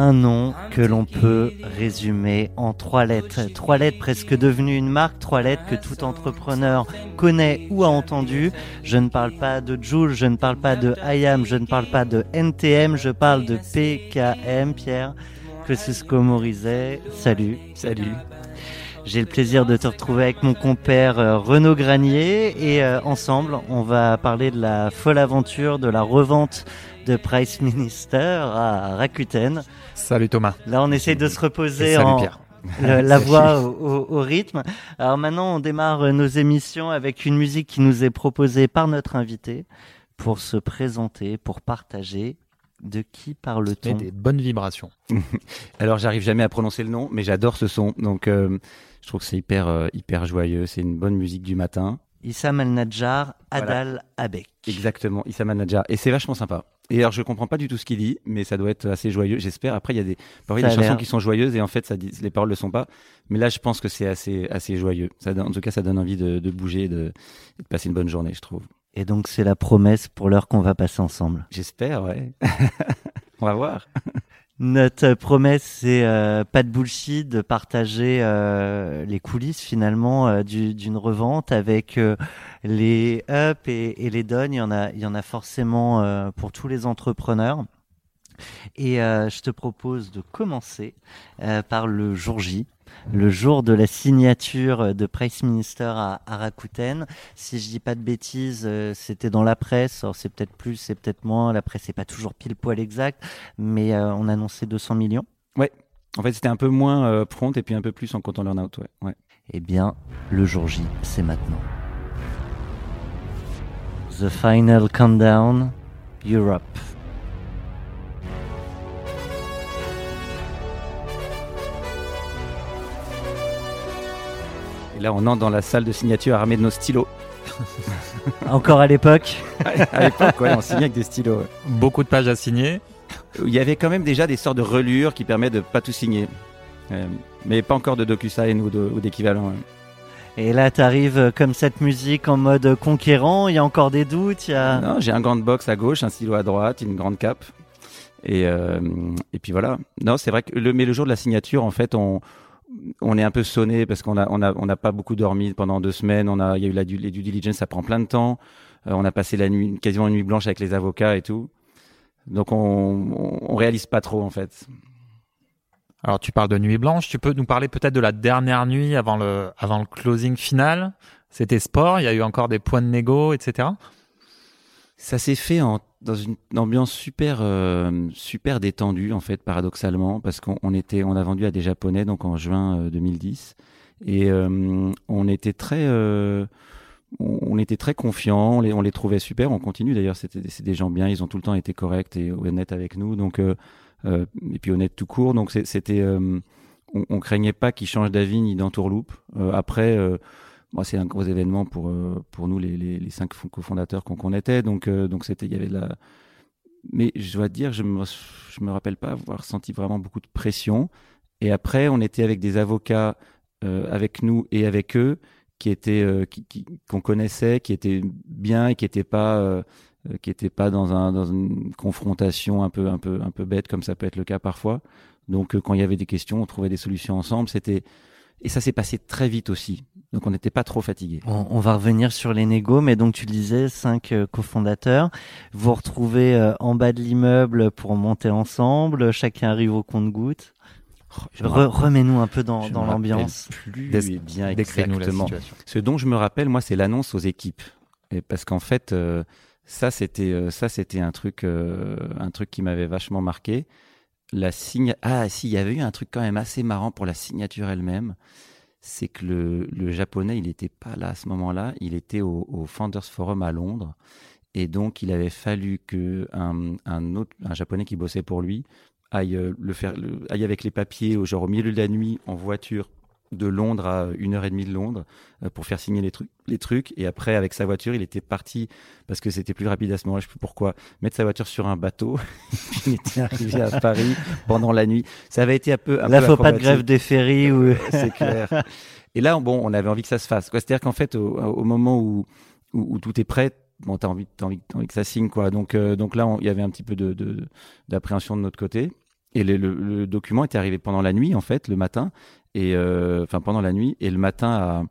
Un nom que l'on peut résumer en trois lettres. Trois lettres presque devenues une marque, trois lettres que tout entrepreneur connaît ou a entendu. Je ne parle pas de Joule, je ne parle pas de IAM, je ne parle pas de NTM, je parle de PKM, Pierre Kosciusko Morizet. Salut. Salut. J'ai le plaisir de te retrouver avec mon compère euh, Renaud Granier et euh, ensemble, on va parler de la folle aventure de la revente de Price Minister à Rakuten. Salut Thomas. Là, on essaie de se reposer salut en Pierre. le- la voix au, au- au rythme. Alors maintenant, on démarre nos émissions avec une musique qui nous est proposée par notre invité pour se présenter, pour partager. De qui Et parle-t-on des bonnes vibrations. Alors j'arrive jamais à prononcer le nom, mais j'adore ce son. Donc euh, je trouve que c'est hyper euh, hyper joyeux. C'est une bonne musique du matin. Issam Al-Najjar, Adal Abek. Exactement, Issa Manager. Et c'est vachement sympa. Et alors je comprends pas du tout ce qu'il dit, mais ça doit être assez joyeux. J'espère. Après il y a des parfois il y a des chansons qui sont joyeuses et en fait ça dit, les paroles le sont pas. Mais là je pense que c'est assez assez joyeux. Ça en tout cas ça donne envie de, de bouger, de, de passer une bonne journée, je trouve. Et donc, c'est la promesse pour l'heure qu'on va passer ensemble. J'espère, ouais. On va voir. Notre promesse, c'est euh, pas de bullshit, de partager euh, les coulisses finalement euh, du- d'une revente avec les ups et, et les downs. Il y en a, il y en a forcément pour tous les entrepreneurs. Et euh, je te propose de commencer euh, par le jour J, le jour de la signature de Price Minister à, à Rakuten. Si je dis pas de bêtises, euh, c'était dans la presse. Alors c'est peut-être plus, c'est peut-être moins. La presse n'est pas toujours pile poil exact, mais on annonçait 200 millions. En fait c'était un peu moins prompt et puis un peu plus en comptant learn out. Ouais. ouais. Eh bien, le jour J, c'est maintenant. The Final Countdown, Europe. Et là on entre dans la salle de signature armée de nos stylos. Encore à l'époque. à l'époque, ouais, on signait avec des stylos. ouais. Beaucoup de pages à signer. Il y avait quand même déjà des sortes de relures qui permettent de pas tout signer. Euh, mais pas encore de DocuSign ou d'équivalent. Et là, t'arrives euh, comme cette musique en mode conquérant. Il y a encore des doutes. Il y a... Non, j'ai un grand box à gauche, un stylo à droite, une grande cape. Et, euh, et puis voilà. Non, c'est vrai que le, mais le jour de la signature, en fait, on, on est un peu sonné parce qu'on a, on a, on n'a pas beaucoup dormi pendant deux semaines. On a, il y a eu la, due- les due diligence, ça prend plein de temps. Euh, on a passé la nuit, quasiment une nuit blanche avec les avocats et tout. Donc on, on, on réalise pas trop en fait. Alors tu parles de nuit blanche. Tu peux nous parler peut-être de la dernière nuit avant le, avant le closing final? C'était sport. Il y a eu encore des points de négo, etc. Ça s'est fait en, dans une ambiance super euh, super détendue en fait paradoxalement parce qu'on on était on a vendu à des japonais donc en juin euh, 2010 et euh, on était très euh, on, était très confiants on les, on les trouvait super on continue d'ailleurs c'est des gens bien ils ont tout le temps été corrects et honnêtes avec nous donc euh, euh, et puis honnêtes tout court. Donc c'était euh, on, on craignait pas qu'ils changent d'avis ni d'entourloupe. Euh, après moi, c'est un gros événement pour euh, pour nous les, les, les cinq fo- cofondateurs qu'on qu'on était. Donc euh, donc c'était il y avait de la. Mais je dois te dire, je me je me rappelle pas avoir senti vraiment beaucoup de pression. Et après, on était avec des avocats euh, avec nous et avec eux qui étaient euh, qu'on connaissait, qui étaient bien et qui étaient pas euh, qui étaient pas dans un dans une confrontation un peu un peu un peu bête comme ça peut être le cas parfois. Donc euh, quand il y avait des questions, on trouvait des solutions ensemble. C'était et ça s'est passé très vite aussi. Donc on n'était pas trop fatigué. On, on va revenir sur les négos, mais donc tu le disais, cinq euh, cofondateurs. Vous vous retrouvez euh, en bas de l'immeuble pour monter ensemble. Chacun arrive au compte-goutte. Re- Remets-nous un peu dans, l'ambiance. Plus Des- bien la exactement. situation. Ce dont je me rappelle, moi, c'est l'annonce aux équipes. Et parce qu'en fait, euh, ça, c'était ça, c'était un truc, euh, un truc qui m'avait vachement marqué. La signe. Ah, si, il y avait eu un truc quand même assez marrant pour la signature elle-même. C'est que le, le, japonais, il n'était pas là à ce moment-là, il était au, au, Founders Forum à Londres. Et donc, il avait fallu que un, un autre, un japonais qui bossait pour lui, aille le faire, aille avec les papiers, au genre au milieu de la nuit, en voiture, de Londres à une heure et demie de Londres euh, pour faire signer les trucs, les trucs. Et après, avec sa voiture, il était parti parce que c'était plus rapide à ce moment-là. Je sais plus pourquoi mettre sa voiture sur un bateau. il était arrivé à Paris pendant la nuit. Ça avait été un peu. Un là, peu faut pas de grève des ferries ou. C'est clair. Et là, bon, on avait envie que ça se fasse. C'est-à-dire qu'en fait, au, au moment où, où, où, tout est prêt, bon, t'as envie, as envie, as envie que ça signe, quoi. Donc, euh, donc là, il y avait un petit peu de d'appréhension de, de, notre côté. Et le, le, le, document était arrivé pendant la nuit, en fait, le matin et euh, enfin pendant la nuit. Et le matin à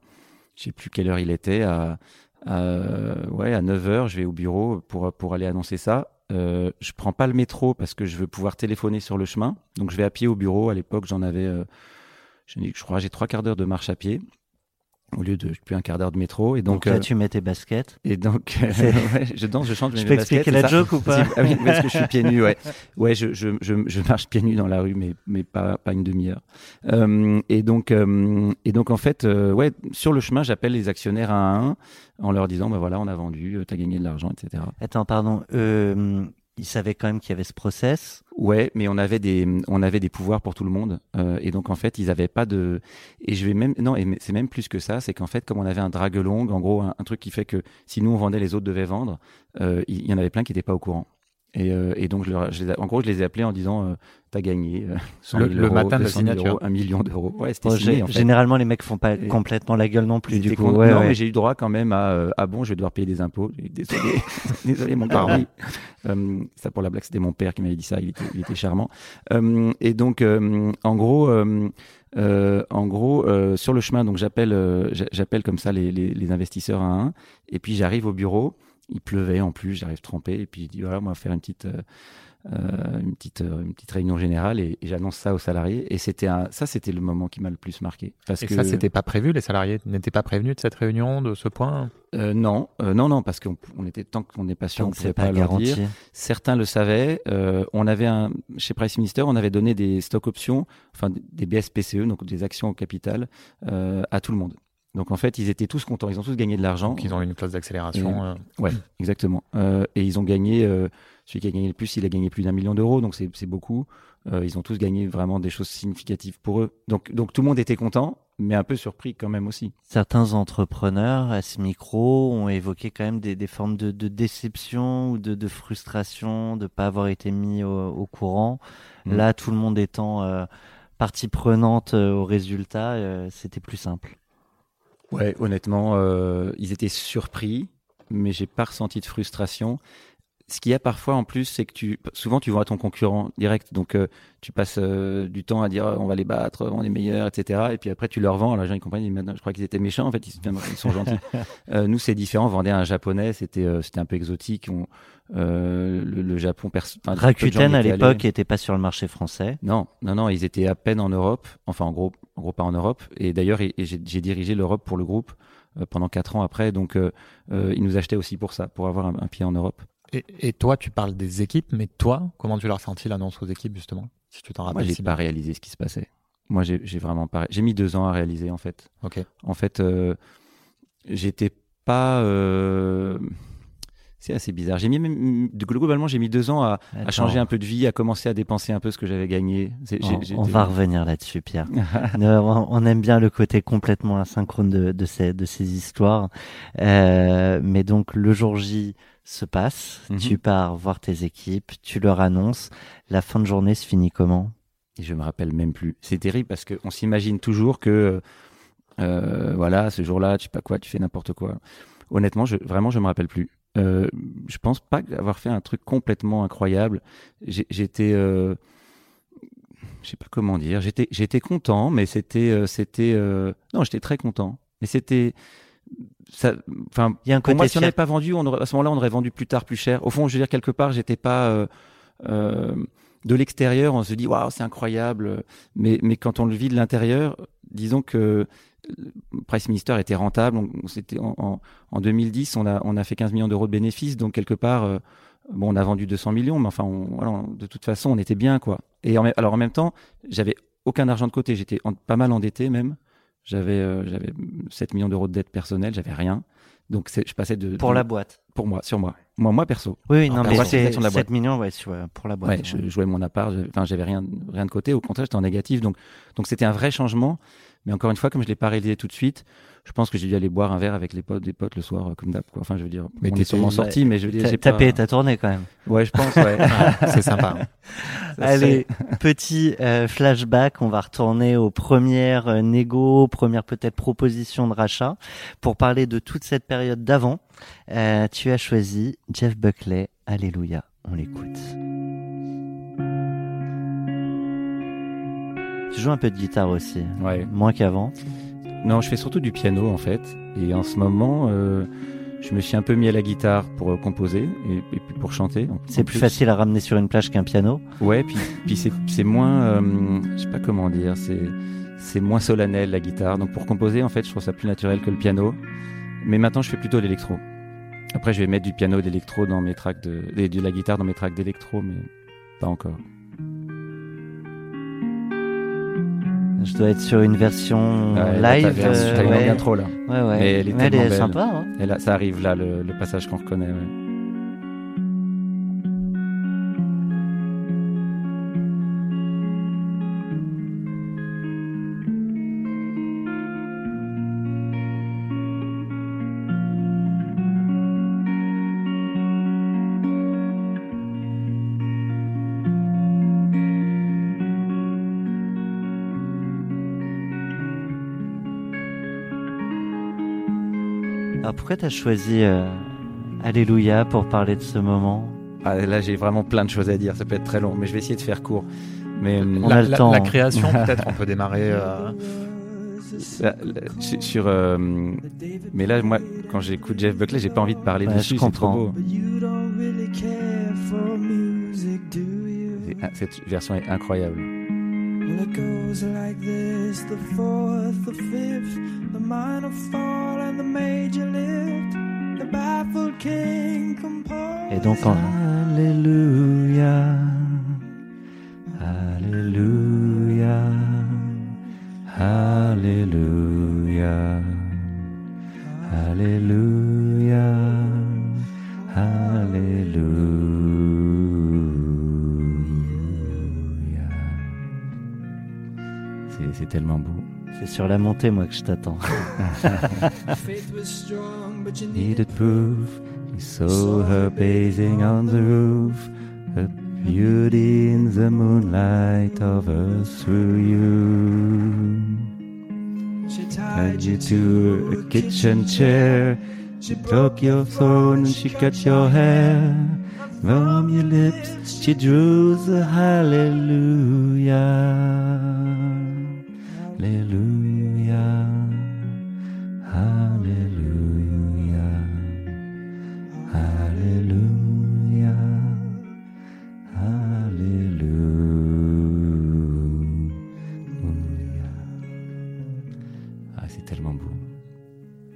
je sais plus quelle heure il était à, ouais à 9 heures je vais au bureau pour pour aller annoncer ça. Euh, je prends pas le métro parce que je veux pouvoir téléphoner sur le chemin. Donc je vais à pied au bureau. À l'époque j'en avais euh, je crois j'ai trois quarts d'heure de marche à pied au lieu de plus un quart d'heure de métro et donc, donc là euh, tu mets tes baskets. et donc ouais, je danse je chante je peux expliquer la joke ou pas ah oui parce que je suis pieds nus ouais. Ouais je, je, je, je, marche pieds nus dans la rue mais mais pas pas une demi-heure. Euh, et donc euh, et donc en fait euh, ouais sur le chemin j'appelle les actionnaires un à un en leur disant bah voilà on a vendu euh, t'as gagné de l'argent etc attends pardon ils savaient quand même qu'il y avait ce process. Ouais, mais on avait des on avait des pouvoirs pour tout le monde euh, et donc en fait ils avaient pas de et je vais même non et c'est même plus que ça, c'est qu'en fait comme on avait un drague long, en gros un, un, truc qui fait que si nous on vendait les autres devaient vendre, euh, il y, y en avait plein qui n'étaient pas au courant. Et, euh, et, donc, je, leur, je les, en gros, je les ai appelés en disant euh, T'as gagné euh, 100 le, 000 le euros, matin de la 200 000 signature. euros, un million d'euros. Ouais, c'était Bon, signé, en fait. Généralement, les mecs font pas Et- complètement la gueule non plus. Du coup, content. ouais, non, ouais. mais j'ai eu droit quand même à euh, ah bon, je vais devoir payer des impôts. Désolé, désolé mon père. Euh, ça pour la blague, c'était mon père qui m'avait dit ça. Il était, il était charmant. Euh, et donc, euh, en gros. Euh, euh, en gros, euh, sur le chemin, donc j'appelle, euh, j'a- j'appelle comme ça les, les, les investisseurs un à un, et puis j'arrive au bureau. Il pleuvait en plus, j'arrive trempé, et puis je dis voilà, on va faire une petite, euh, euh, une petite, euh, une petite réunion générale, et, et j'annonce ça aux salariés. Et c'était un, ça, c'était le moment qui m'a le plus marqué, parce Et que ça, c'était pas prévu. Les salariés n'étaient pas prévenus de cette réunion, de ce point? euh, non, euh, non, non, parce qu'on on était tant qu'on n'est pas sûr, on Donc, pouvait pas, pas leur garanti. dire. Certains le savaient. Euh, on avait un chez Price Minister, on avait donné des stock options, enfin des BSPCE, donc des actions au capital, euh, à tout le monde. Donc en fait, ils étaient tous contents. Ils ont tous gagné de l'argent. Donc, ils ont eu une clause d'accélération. euh, Ouais, exactement. Euh, et ils ont gagné. euh, celui qui a gagné le plus, il a gagné plus d'un million d'euros, donc c'est c'est beaucoup. Euh, ils ont tous gagné vraiment des choses significatives pour eux. Donc donc tout le monde était content, mais un peu surpris quand même aussi. Certains entrepreneurs à ce micro ont évoqué quand même des, des formes de, de déception ou de, de frustration de pas avoir été mis au, au courant. Mm. Là, tout le monde étant euh, partie prenante euh, au résultat, euh, c'était plus simple. Ouais, honnêtement, euh, ils étaient surpris, mais j'ai pas ressenti de frustration. Ce qu'il y a parfois en plus, c'est que tu, souvent tu vois ton concurrent direct, donc euh, tu passes euh, du temps à dire on va les battre, on est meilleurs, etc. Et puis après tu leur vends, alors les gens ils comprennent, ils disent, Maintenant, je crois qu'ils étaient méchants, en fait ils, ils sont gentils. Euh, nous c'est différent, on vendait un japonais, c'était c'était un peu exotique. On, le, le Japon, enfin, Rakuten à l'époque allés. était pas sur le marché français. Non, non, non, ils étaient à peine en Europe, enfin en gros, en gros pas en Europe. Et d'ailleurs, j'ai dirigé l'Europe pour le groupe pendant quatre ans après, donc ils nous achetaient aussi pour ça, pour avoir un, un pied en Europe. Et, et toi, tu parles des équipes, mais toi, comment tu l'as ressenti l'annonce aux équipes justement Si tu t'en Moi, rappelles. j'ai si pas bien. réalisé ce qui se passait. Moi, j'ai vraiment pas. J'ai mis deux ans à réaliser en fait. Ok. En fait, euh, j'étais pas. euh, C'est assez bizarre. J'ai mis même globalement, j'ai mis deux ans à, changer un peu de vie, à commencer à dépenser un peu ce que j'avais gagné. On, va revenir là-dessus, Pierre. On on aime bien le côté complètement asynchrone de, de, ces, de ces histoires. Euh, mais donc, le jour J se passe, Mhm. tu pars voir tes équipes, tu leur annonces. La fin de journée se finit comment? Et je me rappelle même plus. C'est terrible parce qu'on s'imagine toujours que, euh, voilà, ce jour-là, tu sais pas quoi, tu fais n'importe quoi. Honnêtement, je, vraiment, je me rappelle plus. Euh, je pense pas avoir fait un truc complètement incroyable. J'étais, euh, je sais pas comment dire. J'étais, j'étais content, mais c'était, euh, c'était, euh, non, j'étais très content. Mais c'était, enfin, Il y a un pour moi, si on n'avait pas vendu, on aurait- à ce moment-là, on aurait vendu plus tard, plus cher. Au fond, je veux dire, quelque part, j'étais pas euh, euh, de l'extérieur, on se dit waouh, c'est incroyable. Mais, mais quand on le vit de l'intérieur, disons que euh, Price Minister était rentable. On, on s'était- en, en, en 2010, on a, on a fait 15 millions d'euros de bénéfices. Donc, quelque part, euh, bon, on a vendu 200 millions, mais enfin, on, voilà, on- de toute façon, on était bien, quoi. Et en, alors, en même temps, j'avais aucun argent de côté. J'étais pas mal endetté, même. J'avais euh, j'avais 7 millions d'euros de dette personnelle, j'avais rien. Donc je passais de Pour de- la boîte. pour moi, sur moi. Moi moi perso. Oui, oui, non, mais capitalisation c'est de la boîte. 7 millions ouais, sur- pour la boîte. Ouais, je jouais mon appart, j'avais- enfin j'avais rien rien de côté, au contraire, j'étais en négatif donc donc c'était un vrai changement. Mais encore une fois, comme je l'ai pas réalisé tout de suite, je pense que j'ai dû aller boire un verre avec les potes, des potes le soir, euh, comme d'hab. Enfin, je veux dire, Mais on est sûrement sortis, mais je veux dire, T'as j'ai t'as pas- payé ta tournée quand même. Ouais, je pense. Ouais. C'est sympa. Ça Allez, petit euh, flashback, on va retourner aux premières euh, négo, premières peut-être propositions de rachat. Pour parler de toute cette période d'avant, euh, tu as choisi Jeff Buckley, Alléluia, on l'écoute. Tu joues un peu de guitare aussi, Ouais. moins qu'avant. Non, je fais surtout du piano en fait. Et en ce moment, euh, je me suis un peu mis à la guitare pour euh, composer et, et puis pour chanter. C'est plus facile à ramener sur une plage qu'un piano. Ouais, puis, puis c'est, c'est moins, euh, je sais pas comment dire, c'est, c'est moins solennel la guitare. Donc pour composer, en fait, je trouve ça plus naturel que le piano. Mais maintenant, je fais plutôt l'électro. Après, je vais mettre du piano, d'électro dans mes tracks de, et de la guitare dans mes tracks d'électro, mais pas encore. Je dois être sur une version Ouais, live. t'as, euh, ouais. longue intro là. Ouais, ouais. Mais elle est tellement belle. sympa. hein. Et là, ça arrive là, le, le passage qu'on reconnaît. Pourquoi t'as choisi euh, Alléluia pour parler de ce moment? Ah, là, j'ai vraiment plein de choses à dire. Ça peut être très long, mais je vais essayer de faire court. Mais euh, On la, a le la- temps. la création, peut-être, on peut démarrer. euh, là, là, sur, euh, mais là, moi, quand j'écoute Jeff Buckley, j'ai pas envie de parler Ouais, dessus. je C'est trop comprends. beau. But you don't really care for music, do you? C'est- Cette version est incroyable. The minor fall and the major lift. The baffled king composed. Et donc en Alléluia, Alléluia, Alléluia, Alléluia, Alléluia. C'est tellement beau. C'est sur la montée moi que je t'attends. Faith was strong, but you Needed proof, he saw her basing on the roof, her beauty in the moonlight over through you. She Tied you to a kitchen chair. She broke your phone and she cut your hair. From your lips, she drew the hallelujah. Hallelujah. Hallelujah. Hallelujah. Hallelujah. Ah, c'est tellement beau.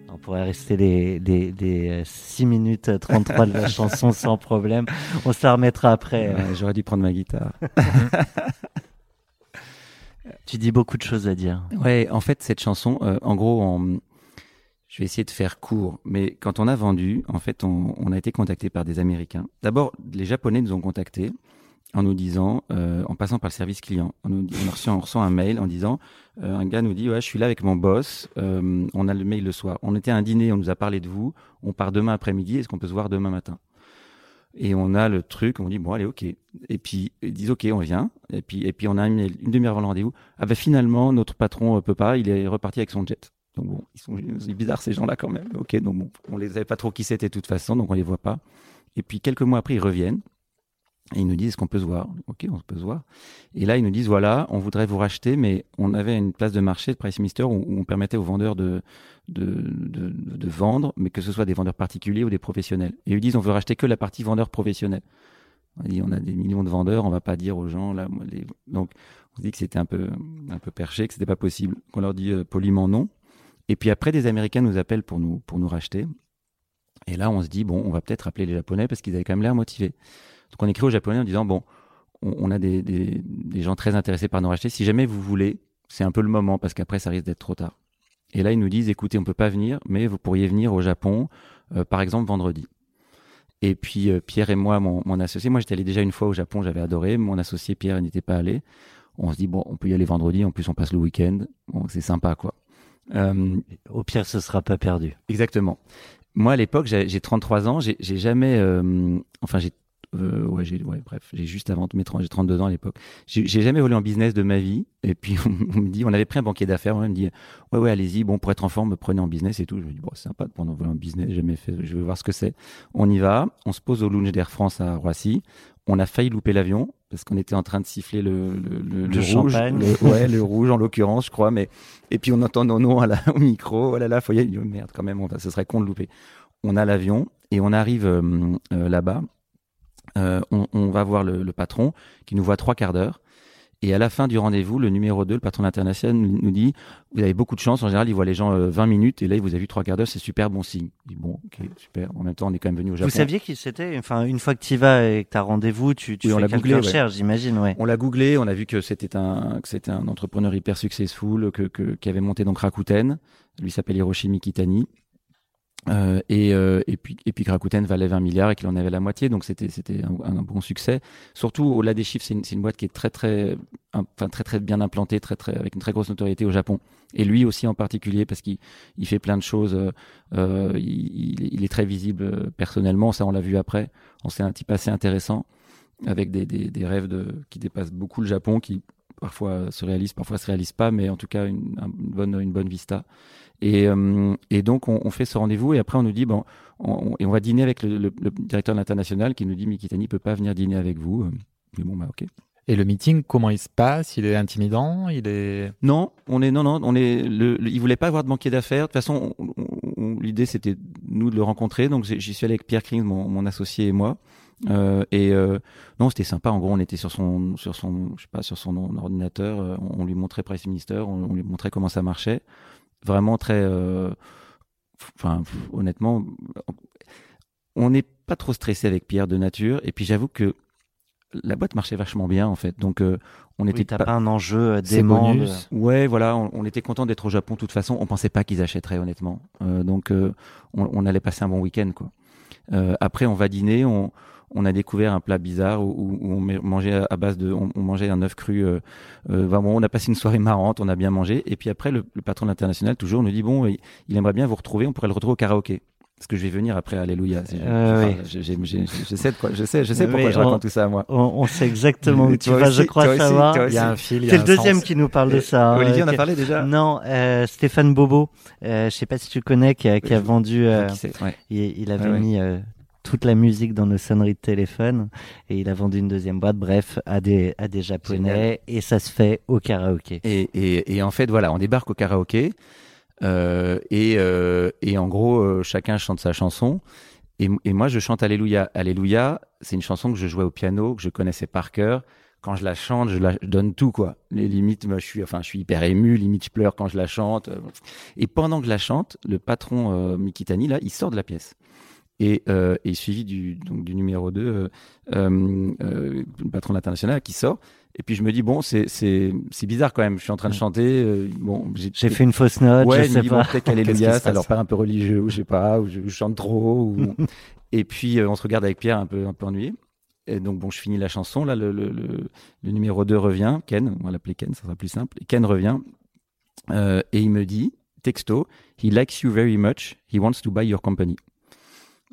On pourrait rester des, des, des euh, 6 minutes euh, 33 de la chanson sans problème. On se la remettra après. Ouais, J'aurais dû prendre ma guitare. Tu dis beaucoup de choses à dire. Ouais, en fait, cette chanson, euh, en gros, je vais essayer de faire court, mais quand on a vendu, en fait, on, a été contacté par des Américains. D'abord, les Japonais nous ont contactés en nous disant, euh, en passant par le service client, on, nous on, reçoit un mail en disant, euh, un gars nous dit, ouais, je suis là avec mon boss, on a le mail le soir. On était à un dîner, on nous a parlé de vous, on part demain après-midi, est-ce qu'on peut se voir demain matin? Et on a le truc, on dit bon allez ok. Et puis ils disent ok on vient. Et puis et puis on a une, demi-heure avant le rendez-vous. Ah ben finalement notre patron euh, peut pas, il est reparti avec son jet. Donc bon, ils sont c'est bizarre ces gens-là quand même. Ok donc bon, on les avait pas trop qui c'était de toute façon, donc on les voit pas. Et puis quelques mois après ils reviennent ils nous disent qu'on peut se voir? Ok on peut se voir. Et là ils nous disent voilà on voudrait vous racheter, mais on avait une place de marché de Price Mister où, on permettait aux vendeurs de de, de, vendre, mais que ce soit des vendeurs particuliers ou des professionnels. Et ils disent on veut racheter que la partie vendeur professionnel. On a des millions de vendeurs, on va pas dire aux gens là. Donc on se dit que c'était un peu un peu perché, que c'était pas possible. Qu'on leur dit euh, poliment non. Et puis après des Américains nous appellent pour nous pour nous racheter. Et là on se dit bon on va peut-être appeler les Japonais parce qu'ils avaient quand même l'air motivés. Donc on écrit aux Japonais en disant bon on, on a des, des, des gens très intéressés par nous racheter. Si jamais vous voulez, c'est un peu le moment parce qu'après ça risque d'être trop tard. Et là, ils nous disent, écoutez, on peut pas venir, mais vous pourriez venir au Japon, euh, par exemple, vendredi. Et puis euh, Pierre et moi, mon, mon associé, moi j'étais allé déjà une fois au Japon, j'avais adoré. Mon associé Pierre n'était pas allé. On se dit bon, on peut y aller vendredi. En plus, on passe le week-end. Bon, c'est sympa quoi. Euh, Au pire, ce sera pas perdu. exactement. Moi à l'époque, j'ai j'ai 33 ans. J'ai j'ai jamais, euh, enfin j'ai, euh, ouais, j'ai, ouais, bref, j'ai juste avant mes 30, j'ai 32 ans à l'époque. J'ai jamais volé en business de ma vie. Et puis on, me dit, on avait pris un banquier d'affaires. On me dit, ouais, ouais, allez-y. Bon, pour être en forme, me prenez en business et tout. Je me dis, bon, c'est sympa de prendre en voler en business. J'ai jamais fait. Je vais voir ce que c'est. On y va. On se pose au lounge d'Air France à Roissy. On a failli louper l'avion parce qu'on était en train de siffler le, le, le, Le rouge, champagne. le- ouais, le rouge en l'occurrence, je crois. Mais et puis on entend nos noms au micro. Oh là là, faut y aller. Oh, merde, quand même, on va- ce serait con de louper. On a l'avion et on arrive euh, euh, là-bas. Euh, on, on va voir le, le patron qui nous voit trois quarts d'heure. Et à la fin du rendez-vous, le numéro 2, le patron international, nous dit Vous avez beaucoup de chance. En général, il voit les gens euh, 20 minutes et là, il vous a vu trois quarts d'heure. C'est super bon signe. Je dis, bon, ok, super. En même temps, on est quand même venu au Japon. Vous saviez qui c'était? Enfin, une fois que tu y vas et que tu as rendez-vous, tu, tu Oui, on fais l'a quelques googlé, ouais. recherches, j'imagine, ouais. On l'a googlé, on a vu que c'était un, que c'était un entrepreneur hyper successful, que, que, qui avait monté donc Rakuten. Lui s'appelle Hiroshi Mikitani. Euh, et, euh, et puis et puis Rakuten valait 20 milliards et qu'il en avait la moitié, donc c'était c'était un, bon succès. Surtout au-delà des chiffres, c'est une, une boîte qui est très très enfin très très bien implantée, très très avec une très grosse notoriété au Japon. Et lui aussi en particulier parce qu'il il fait plein de choses. euh, euh, il, il est- très visible euh, personnellement, ça on l'a vu après. On c'est un type assez intéressant avec des, des, des rêves de, qui dépassent beaucoup le Japon, qui parfois se réalisent, parfois se réalisent pas, mais en tout cas une, un- une bonne, une bonne vista. Et, euh, et donc on, on fait ce rendez-vous et après on nous dit bon, on, on- et on va dîner avec le, le- le directeur de l'international qui nous dit Mikitani peut pas venir dîner avec vous. Mais bon bah ok. Et le meeting, comment il se passe? Il est intimidant? Il est Non, on est non non, on est le, le- il voulait pas avoir de banquier d'affaires. De toute façon, on- on- on- l'idée c'était nous de le rencontrer. Donc j'y suis allé avec Pierre Krings, mon, mon associé et moi. Euh, et euh, non, c'était sympa. En gros, on était sur son sur son je sais pas sur son ordinateur. euh, on, on lui montrait Price Minister, on, on lui montrait comment ça marchait. Vraiment très euh, enfin honnêtement on n'est pas trop stressé avec Pierre de nature et puis j'avoue que la boîte marchait vachement bien en fait donc euh, on Oui, était t'as pas- pas un enjeu euh, dément. de- bonus. Ouais, voilà, on, on était content d'être au Japon de toute façon. On pensait pas qu'ils achèteraient, honnêtement. Euh, donc, euh, on, on allait passer un bon week-end, quoi. Euh, après, on va dîner. On, on a découvert un plat bizarre où, où- où on ma- mangeait à- à base de, on, on mangeait un œuf cru. Euh, euh, on a passé une soirée marrante. On a bien mangé. Et puis après, le, le patron de l'international toujours nous dit bon, il, il aimerait bien vous retrouver. On pourrait le retrouver au karaoké. Parce que je vais venir après, alléluia. Euh, enfin, Je sais de quoi, je sais, je sais Mais pourquoi je on- raconte tout ça, moi. On, on sait exactement où tu vas, aussi, je crois toi aussi, savoir. Il y a un fil. il y a C'est le deuxième sens. qui nous parle de ça. hein, Olivier, on a parlé déjà. Non, euh, Stéphane Bobo. Euh, je sais pas si tu connais, qui a, qui a Je- vendu. euh, Qui c'est Ouais. il, il avait Ah ouais. mis euh, toute la musique dans nos sonneries de téléphone et il a vendu une deuxième boîte. Bref, à des à des japonais et ça se fait au karaoké. Et, et, et en fait, voilà, on débarque au karaoké euh, et, euh, et en gros, euh, chacun chante sa chanson. Et, et moi, je chante Alléluia. Alléluia, c'est une chanson que je jouais au piano, que je connaissais par cœur. Quand je la chante, je, la, je donne tout, quoi. Les limites, moi, je suis, enfin, je suis hyper ému, limite, je pleure quand je la chante. Et pendant que je la chante, le patron euh, Mikitani, là, il sort de la pièce. Et, euh, et suivi du, donc, du numéro 2, euh, euh, euh, le patron international qui sort. Et puis je me dis, bon, c'est, c'est, c'est bizarre quand même. Je suis en train de chanter. euh, bon, J'ai fait une fausse note, Ouais, je je sais dis, bon, pas. peut-être Qu'est-ce qui qu'Alléluia, ça leur paraît un peu religieux, ou je sais pas, ou je, je chante trop. Ou... et puis, euh, on se regarde avec Pierre un peu, un peu ennuyé. Et donc, bon, je finis la chanson. Là, le, le, le, le numéro 2 revient. Ken, on va l'appeler Ken, ça sera plus simple. Et Ken revient. euh, et il me dit, texto, He likes you very much. He wants to buy your company.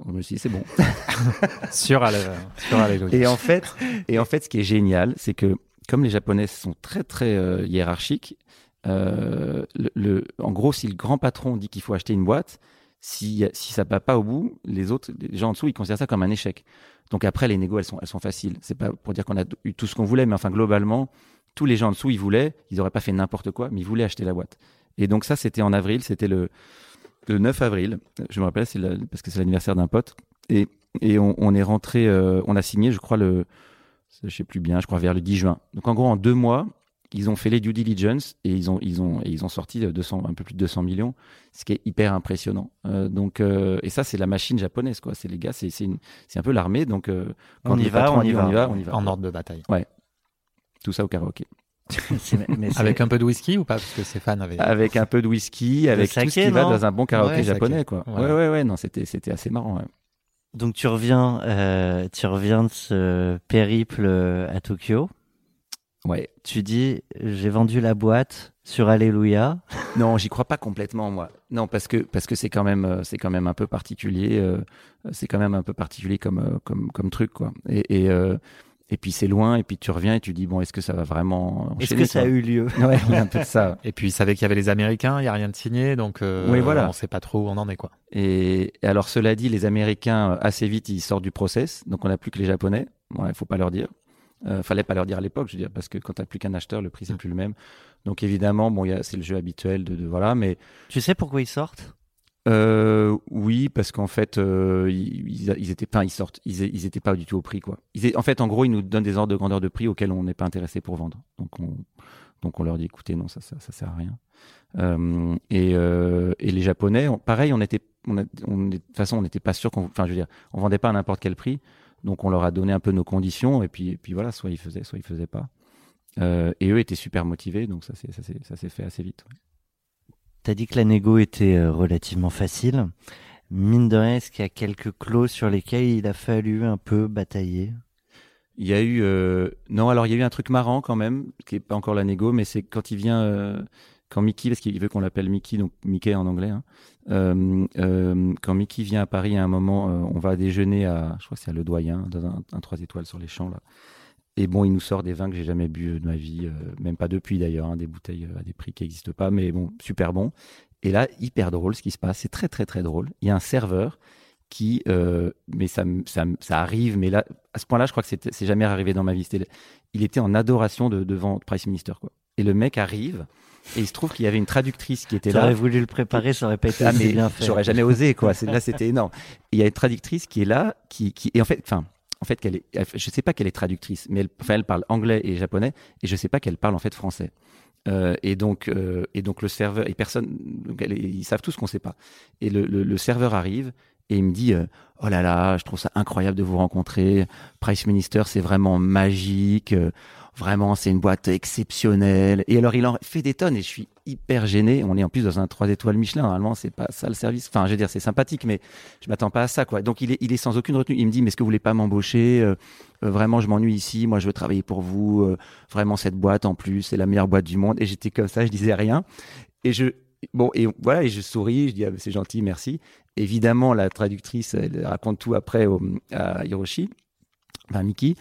Je me suis dit, c'est bon. Sur Allé- sur Alléluia. Et en fait, et en fait, ce qui est génial, c'est que comme les Japonais sont très très euh, hiérarchiques, euh, le, le- en gros, si le grand patron dit qu'il faut acheter une boîte, si, si ça va pas au bout, les autres, les gens en dessous, ils considèrent ça comme un échec. Donc après, les négos, elles sont, elles sont faciles. C'est pas pour dire qu'on a eu tout ce qu'on voulait, mais enfin globalement, tous les gens en dessous, ils voulaient, ils auraient pas fait n'importe quoi, mais ils voulaient acheter la boîte. Et donc ça, c'était en avril, c'était le, le 9 avril. Je me rappelle, c'est la- parce que c'est l'anniversaire d'un pote. Et, et on, on est rentré, euh, on a signé, je crois, le, je sais plus bien, je crois vers le 10 juin. Donc en gros, en deux mois, ils ont fait les due diligence et ils ont, ils ont, et ils ont sorti 200, un peu plus de 200 millions, ce qui est hyper impressionnant. Euh, donc, euh, et ça, c'est la machine japonaise, quoi. C'est les gars, c'est, c'est, une- c'est un peu l'armée. Donc, euh, quand On y va, patron on y va. on y va, on y va. En ordre de bataille. Tout ça au karaoké. Mais Avec un peu de whisky ou pas? Parce que Stéphane avait. avec un peu de whisky, avec tout saké, ce qui va dans un bon karaoké Ouais, saké. japonais, quoi. Voilà. Ouais, ouais, ouais, non, c'était, c'était assez marrant. ouais. Donc tu reviens, euh, tu reviens de ce périple euh, à Tokyo. Ouais. Tu dis, j'ai vendu la boîte sur Alléluia. Non, j'y crois pas complètement, moi. Non, parce que parce que c'est quand même euh, c'est quand même un peu particulier. euh, c'est quand même un peu particulier comme comme comme truc, quoi. Et et, euh, et puis c'est loin, et puis tu reviens et tu dis bon, est-ce que ça va vraiment Est-ce que ça a eu lieu Ouais, il y a un peu de ça. Et puis il savait qu'il y avait les Américains, il y a rien de signé, donc euh, Oui, voilà. on sait pas trop où on en est quoi. Et, et alors, cela dit, les Américains, euh, assez vite, ils sortent du process. Donc, on n'a plus que les Japonais. Bon, il faut pas leur dire. Euh, fallait pas leur dire à l'époque, je veux dire, parce que quand t'as plus qu'un acheteur, le prix, c'est plus le même. Donc, évidemment, bon, il c'est le jeu habituel de, de- voilà, mais Tu sais pourquoi ils sortent? Euh, oui, parce qu'en fait, euh, ils, ils, étaient pas, ils sortent, ils, étaient pas du tout au prix, quoi. En fait, en gros, ils nous donnent des ordres de grandeur de prix auxquels on n'est pas intéressé pour vendre. Donc, on, donc, on leur dit, écoutez, non, ça, ça, sert à rien. Euh, et, les Japonais, on- pareil, on était, on, de toute façon, on n'était pas sûr qu'on, enfin, je veux dire, on vendait pas à n'importe quel prix. Donc, on leur a donné un peu nos conditions, et puis, et puis voilà, soit ils faisaient, soit ils faisaient pas. Et eux étaient super motivés, donc ça s'est, fait assez vite. T'as dit que la négo était euh, relativement facile. Mine de rien, est-ce qu'il y a quelques clauses sur lesquelles il a fallu un peu batailler? Il y a eu euh, non alors il y a eu un truc marrant quand même qui est pas encore la négo mais c'est quand il vient euh, quand Mickey parce qu'il veut qu'on l'appelle Mickey donc Mickey en anglais hein, quand Mickey vient à Paris à un moment on va déjeuner à je crois que c'est à Le Doyen dans un, un 3 étoiles sur les champs là et bon il nous sort des vins que j'ai jamais bu euh, de ma vie euh, même pas depuis d'ailleurs hein, des bouteilles euh, à des prix qui n'existent pas mais bon super bon et là hyper drôle ce qui se passe c'est très très très drôle il y a un serveur qui, euh, mais ça, ça, arrive, mais là, à ce point-là, je crois que c'est jamais arrivé dans ma vie. Il était en adoration de, devant Price Minister, quoi. Et le mec arrive, et il se trouve qu'il y avait une traductrice qui était là. T'aurais voulu le préparer, ça aurait pas été Ah, mais bien fait. j'aurais jamais osé, quoi. Là, c'était énorme. Et il y a une traductrice qui est là, qui, qui et en fait, enfin, en fait, qu'elle est, elle- je sais pas qu'elle est traductrice, mais elle, enfin, elle parle anglais et japonais, et je sais pas qu'elle parle en fait français. Euh, et donc, euh, et donc le serveur et personne, donc elle ils savent tous qu'on sait pas. Et le, le, le serveur arrive et il me dit, euh, oh là là, je trouve ça incroyable de vous rencontrer. Price Minister, c'est vraiment magique. euh, Vraiment, c'est une boîte exceptionnelle. Et alors, il en fait des tonnes et je suis hyper gêné. On est en plus dans un 3 étoiles Michelin. Normalement, c'est pas ça le service. Enfin, je veux dire, c'est sympathique, mais je m'attends pas à ça, quoi. Donc, il est, il est sans aucune retenue. Il me dit, mais est-ce que vous voulez pas m'embaucher? Euh, Vraiment, je m'ennuie ici. Moi, je veux travailler pour vous. Vraiment, cette boîte, en plus, c'est la meilleure boîte du monde. Et j'étais comme ça, je disais rien. Et je, bon, et voilà, et je souris. Je dis, ah, c'est gentil, merci. Évidemment, la traductrice, elle raconte tout après au, à Hiroshi. Enfin, Mickey.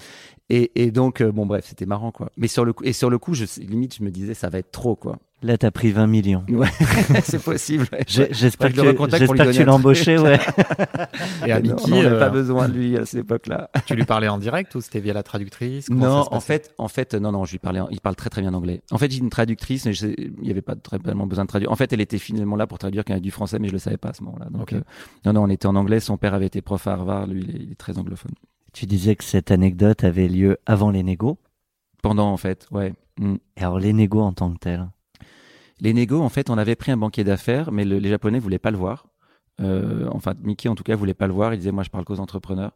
Et, et donc, euh, bon, bref, c'était marrant, quoi. Mais sur le coup, et sur le coup, je, limite, je me disais, ça va être trop, quoi. Là, t'as pris 20 millions. Ouais, c'est possible. ouais. J'espère que, tu l'as embauché, ouais. Et à Mickey, on n'avait euh, pas besoin de lui à cette époque-là. tu lui parlais en direct ou c'était via la traductrice? Comment Non, en fait, en fait, non, non, je lui parlais, il parle très très bien anglais. En fait, j'ai une traductrice, mais je il n'y avait pas très tellement besoin de traduire. En fait, elle était finalement là pour traduire quand il y avait du français, mais je le savais pas à ce moment-là. Donc, euh, non, non, on était en anglais. Son père avait été prof à Harvard, lui, il est, il est très anglophone. Tu disais que cette anecdote avait lieu avant les négos? Pendant, en fait, ouais. Mm. Et alors, les négos en tant que tels? Les négos, en fait, on avait pris un banquier d'affaires, mais le- les Japonais voulaient pas le voir. Euh, enfin, Mickey, en tout cas, voulait pas le voir. Il disait, moi, je parle qu'aux entrepreneurs.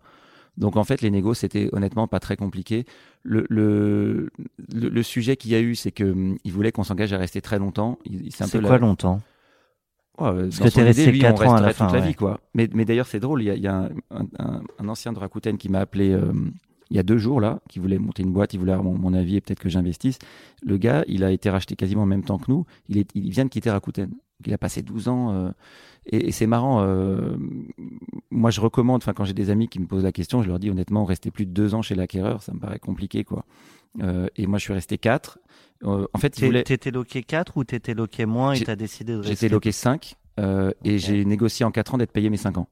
Donc, en fait, les négos, c'était honnêtement pas très compliqué. Le, le, le, le sujet qu'il y a eu, c'est que hum, il voulait qu'on s'engage à rester très longtemps. Il- C'est un C'est peu quoi la- longtemps? Ouais, euh, Parce que t'es resté idée, lui, quatre on ans à la fin, toute la ouais. vie, quoi. Mais, mais d'ailleurs, c'est drôle. Il y a, il y a un, un- un- un ancien de Rakuten qui m'a appelé euh, il y a deux jours là, qui voulait monter une boîte, il voulait avoir mon, mon avis et peut-être que j'investisse. Le gars, il a été racheté quasiment en même temps que nous. Il, est, il vient de quitter Rakuten. Il a passé 12 ans. euh, et, et c'est marrant. euh, moi, je recommande. Enfin, quand j'ai des amis qui me posent la question, je leur dis honnêtement, rester plus de deux ans chez l'acquéreur, ça me paraît compliqué, quoi. Euh, et moi, je suis resté quatre. Euh, en fait, T'es- voulait. T'étais loqué 4 ou t'étais loqué moins et J'ai- t'as décidé de rester J'étais loqué 5 euh, et j'ai négocié en 4 ans d'être payé mes 5 ans.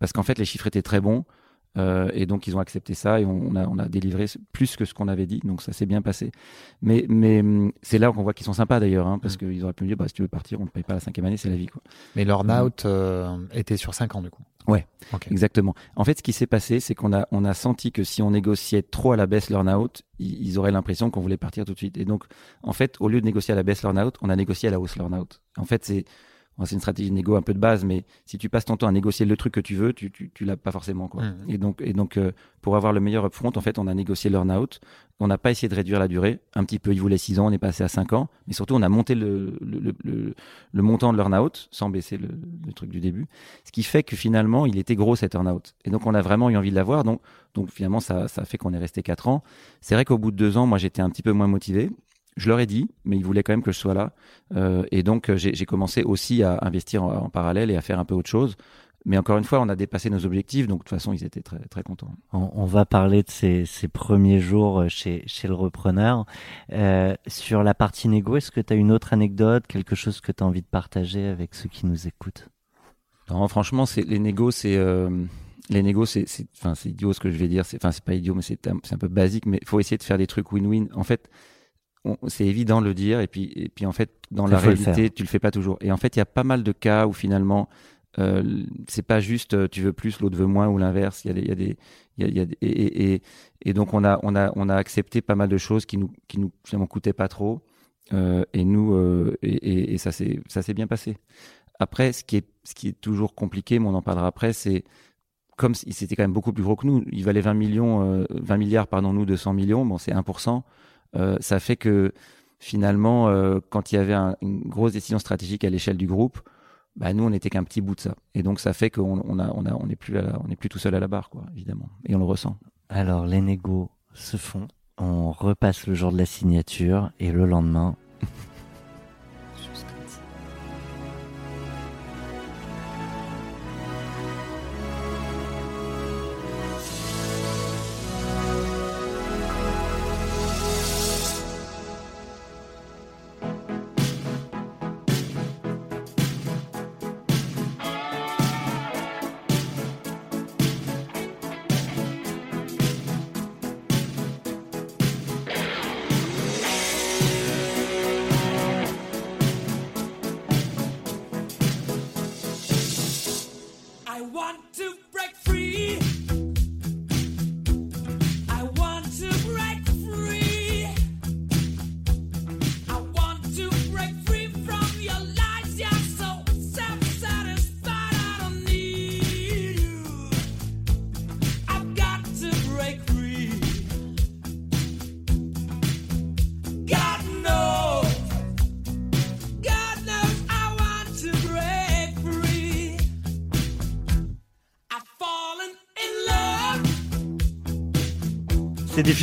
Parce qu'en fait, les chiffres étaient très bons euh, et donc ils ont accepté ça et on, on a, on a délivré plus que ce qu'on avait dit, donc ça s'est bien passé. Mais, mais hum, c'est là qu'on voit qu'ils sont sympas d'ailleurs, hein, parce Mm. qu'ils auraient pu me dire bah, si tu veux partir, on ne paye pas la cinquième année, c'est la vie. Quoi. Mais l'earn-out euh, était sur 5 ans du coup. Ouais. Ok. Exactement. En fait, ce qui s'est passé, c'est qu'on a, on a senti que si on négociait trop à la baisse l'earn-out, ils, ils auraient l'impression qu'on voulait partir tout de suite. Et donc, en fait, au lieu de négocier à la baisse l'earn-out, on a négocié à la hausse l'earn-out. En fait, c'est, c'est une stratégie de négo un peu de base, mais si tu passes ton temps à négocier le truc que tu veux, tu, tu, tu l'as pas forcément. Quoi. Mhm. Et donc, et donc euh, pour avoir le meilleur upfront, en fait, on a négocié l'earn-out. On n'a pas essayé de réduire la durée. Un petit peu, il voulait 6 ans, on est passé à 5 ans. Mais surtout, on a monté le, le, le, le, montant de l'earn-out sans baisser le, le truc du début. Ce qui fait que finalement, il était gros cet earn-out. Et donc, on a vraiment eu envie de l'avoir. Donc, donc finalement, ça, ça fait qu'on est resté 4 ans. C'est vrai qu'au bout de 2 ans, moi, j'étais un petit peu moins motivé. Je leur ai dit, mais ils voulaient quand même que je sois là. Euh, et donc, euh, j'ai commencé aussi à investir en, en parallèle et à faire un peu autre chose. Mais encore une fois, on a dépassé nos objectifs, donc de toute façon, ils étaient très, très contents. On, on va parler de ces, ces premiers jours euh, chez, chez le repreneur. Euh, sur la partie négo, est-ce que tu as une autre anecdote, quelque chose que tu as envie de partager avec ceux qui nous écoutent? Non, franchement, c'est les négos, c'est euh, les négos, c'est enfin c'est idiot ce que je vais dire. C'est enfin c'est pas idiot, mais c'est un, peu basique. Mais il faut essayer de faire des trucs win-win. En fait, c'est évident de le dire, et puis et puis en fait, dans la faut le réalité, tu le fais pas toujours. Et en fait, il y a pas mal de cas où finalement, euh, c'est pas juste euh, tu veux plus, l'autre veut moins, ou l'inverse. Il y a des, il y a des, il y a, des- et, et, et, donc on a on a on a accepté pas mal de choses qui nous qui nous finalement coûtaient pas trop. Euh, et nous euh, et, et, ça s'est ça s'est bien passé. Après, ce qui est ce qui est toujours compliqué, mais on en parlera après, c'est comme c'était quand même beaucoup plus gros que nous. Il valait 20 millions, euh, 20 milliards, pardon, nous 200 millions. Bon, c'est 1%. Euh, ça fait que finalement, euh, quand il y avait un- une grosse décision stratégique à l'échelle du groupe, bah nous on n'était qu'un petit bout de ça. Et donc ça fait qu'on on a, on a, on n'est plus, on n'est plus tout seul à la barre, quoi, évidemment. Et on le ressent. Alors, les négos se font. On repasse le jour de la signature et le lendemain.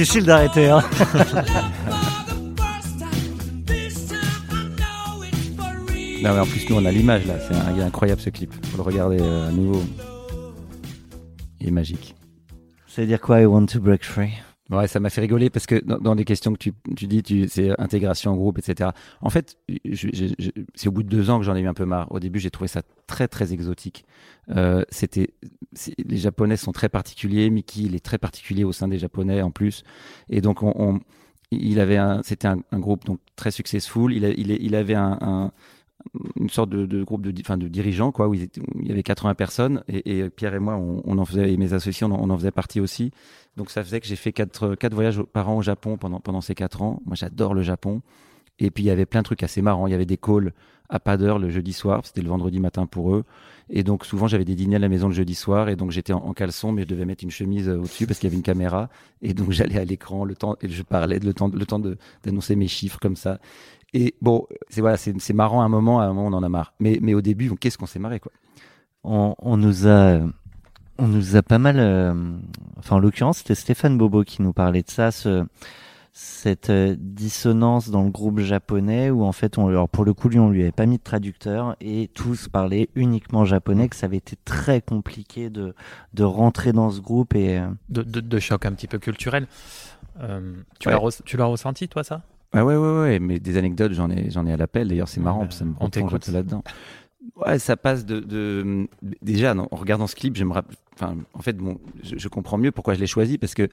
It's for real. Non, mais en plus nous on a l'image là. C'est incroyable ce clip. Faut le regarder euh, à nouveau. Il est magique. C'est-à-dire quoi, I want to break free? Ouais, ça m'a fait rigoler parce que dans, dans les questions que tu, tu dis, tu, c'est intégration en groupe, etc. En fait, c'est au bout de deux ans que j'en ai eu un peu marre. Au début, j'ai trouvé ça très très exotique. Euh, c'était, les Japonais sont très particuliers. Mickey, il est très particulier au sein des Japonais en plus. Et donc, on, on- il avait un, c'était un, groupe donc très successful. Il, a- il, il avait un, un- une sorte de, de groupe de, enfin, de dirigeants quoi où, il y avait 80 personnes et, et Pierre et moi on, en faisait et mes associés on en, faisait partie aussi donc ça faisait que j'ai fait quatre, quatre voyages par an au Japon pendant, pendant ces quatre ans. Moi j'adore le Japon. Et puis il y avait plein de trucs assez marrants. Il y avait des calls à pas d'heure le jeudi soir, c'était le vendredi matin pour eux. Et donc souvent j'avais des dîners à la maison le jeudi soir et donc j'étais en, en caleçon mais je devais mettre une chemise euh, au-dessus parce qu'il y avait une caméra. Et donc j'allais à l'écran le temps et je parlais le temps, le temps d'annoncer mes chiffres comme ça. Et bon, c'est voilà, c'est marrant à un moment, à un moment on en a marre. Mais, mais au début, bon, qu'est-ce qu'on s'est marré quoi? on, on nous a on nous a pas mal euh, enfin en l'occurrence c'était Stéphane Bobo qui nous parlait de ça ce, cette euh, dissonance dans le groupe japonais où en fait on alors pour le coup lui on lui avait pas mis de traducteur et tous parlaient uniquement japonais que ça avait été très compliqué de de rentrer dans ce groupe et euh, de, de, de choc un petit peu culturel. Euh, tu Ouais. l'as re- tu l'as ressenti, toi, ça? Ah ouais, ouais, ouais, mais des anecdotes, j'en ai, j'en ai à l'appel. D'ailleurs, c'est marrant, Euh, que ça me peu là-dedans. Ouais, ça passe de, de déjà non, en regardant ce clip, je me rapp- enfin, en fait, bon, je, je comprends mieux pourquoi je l'ai choisi parce que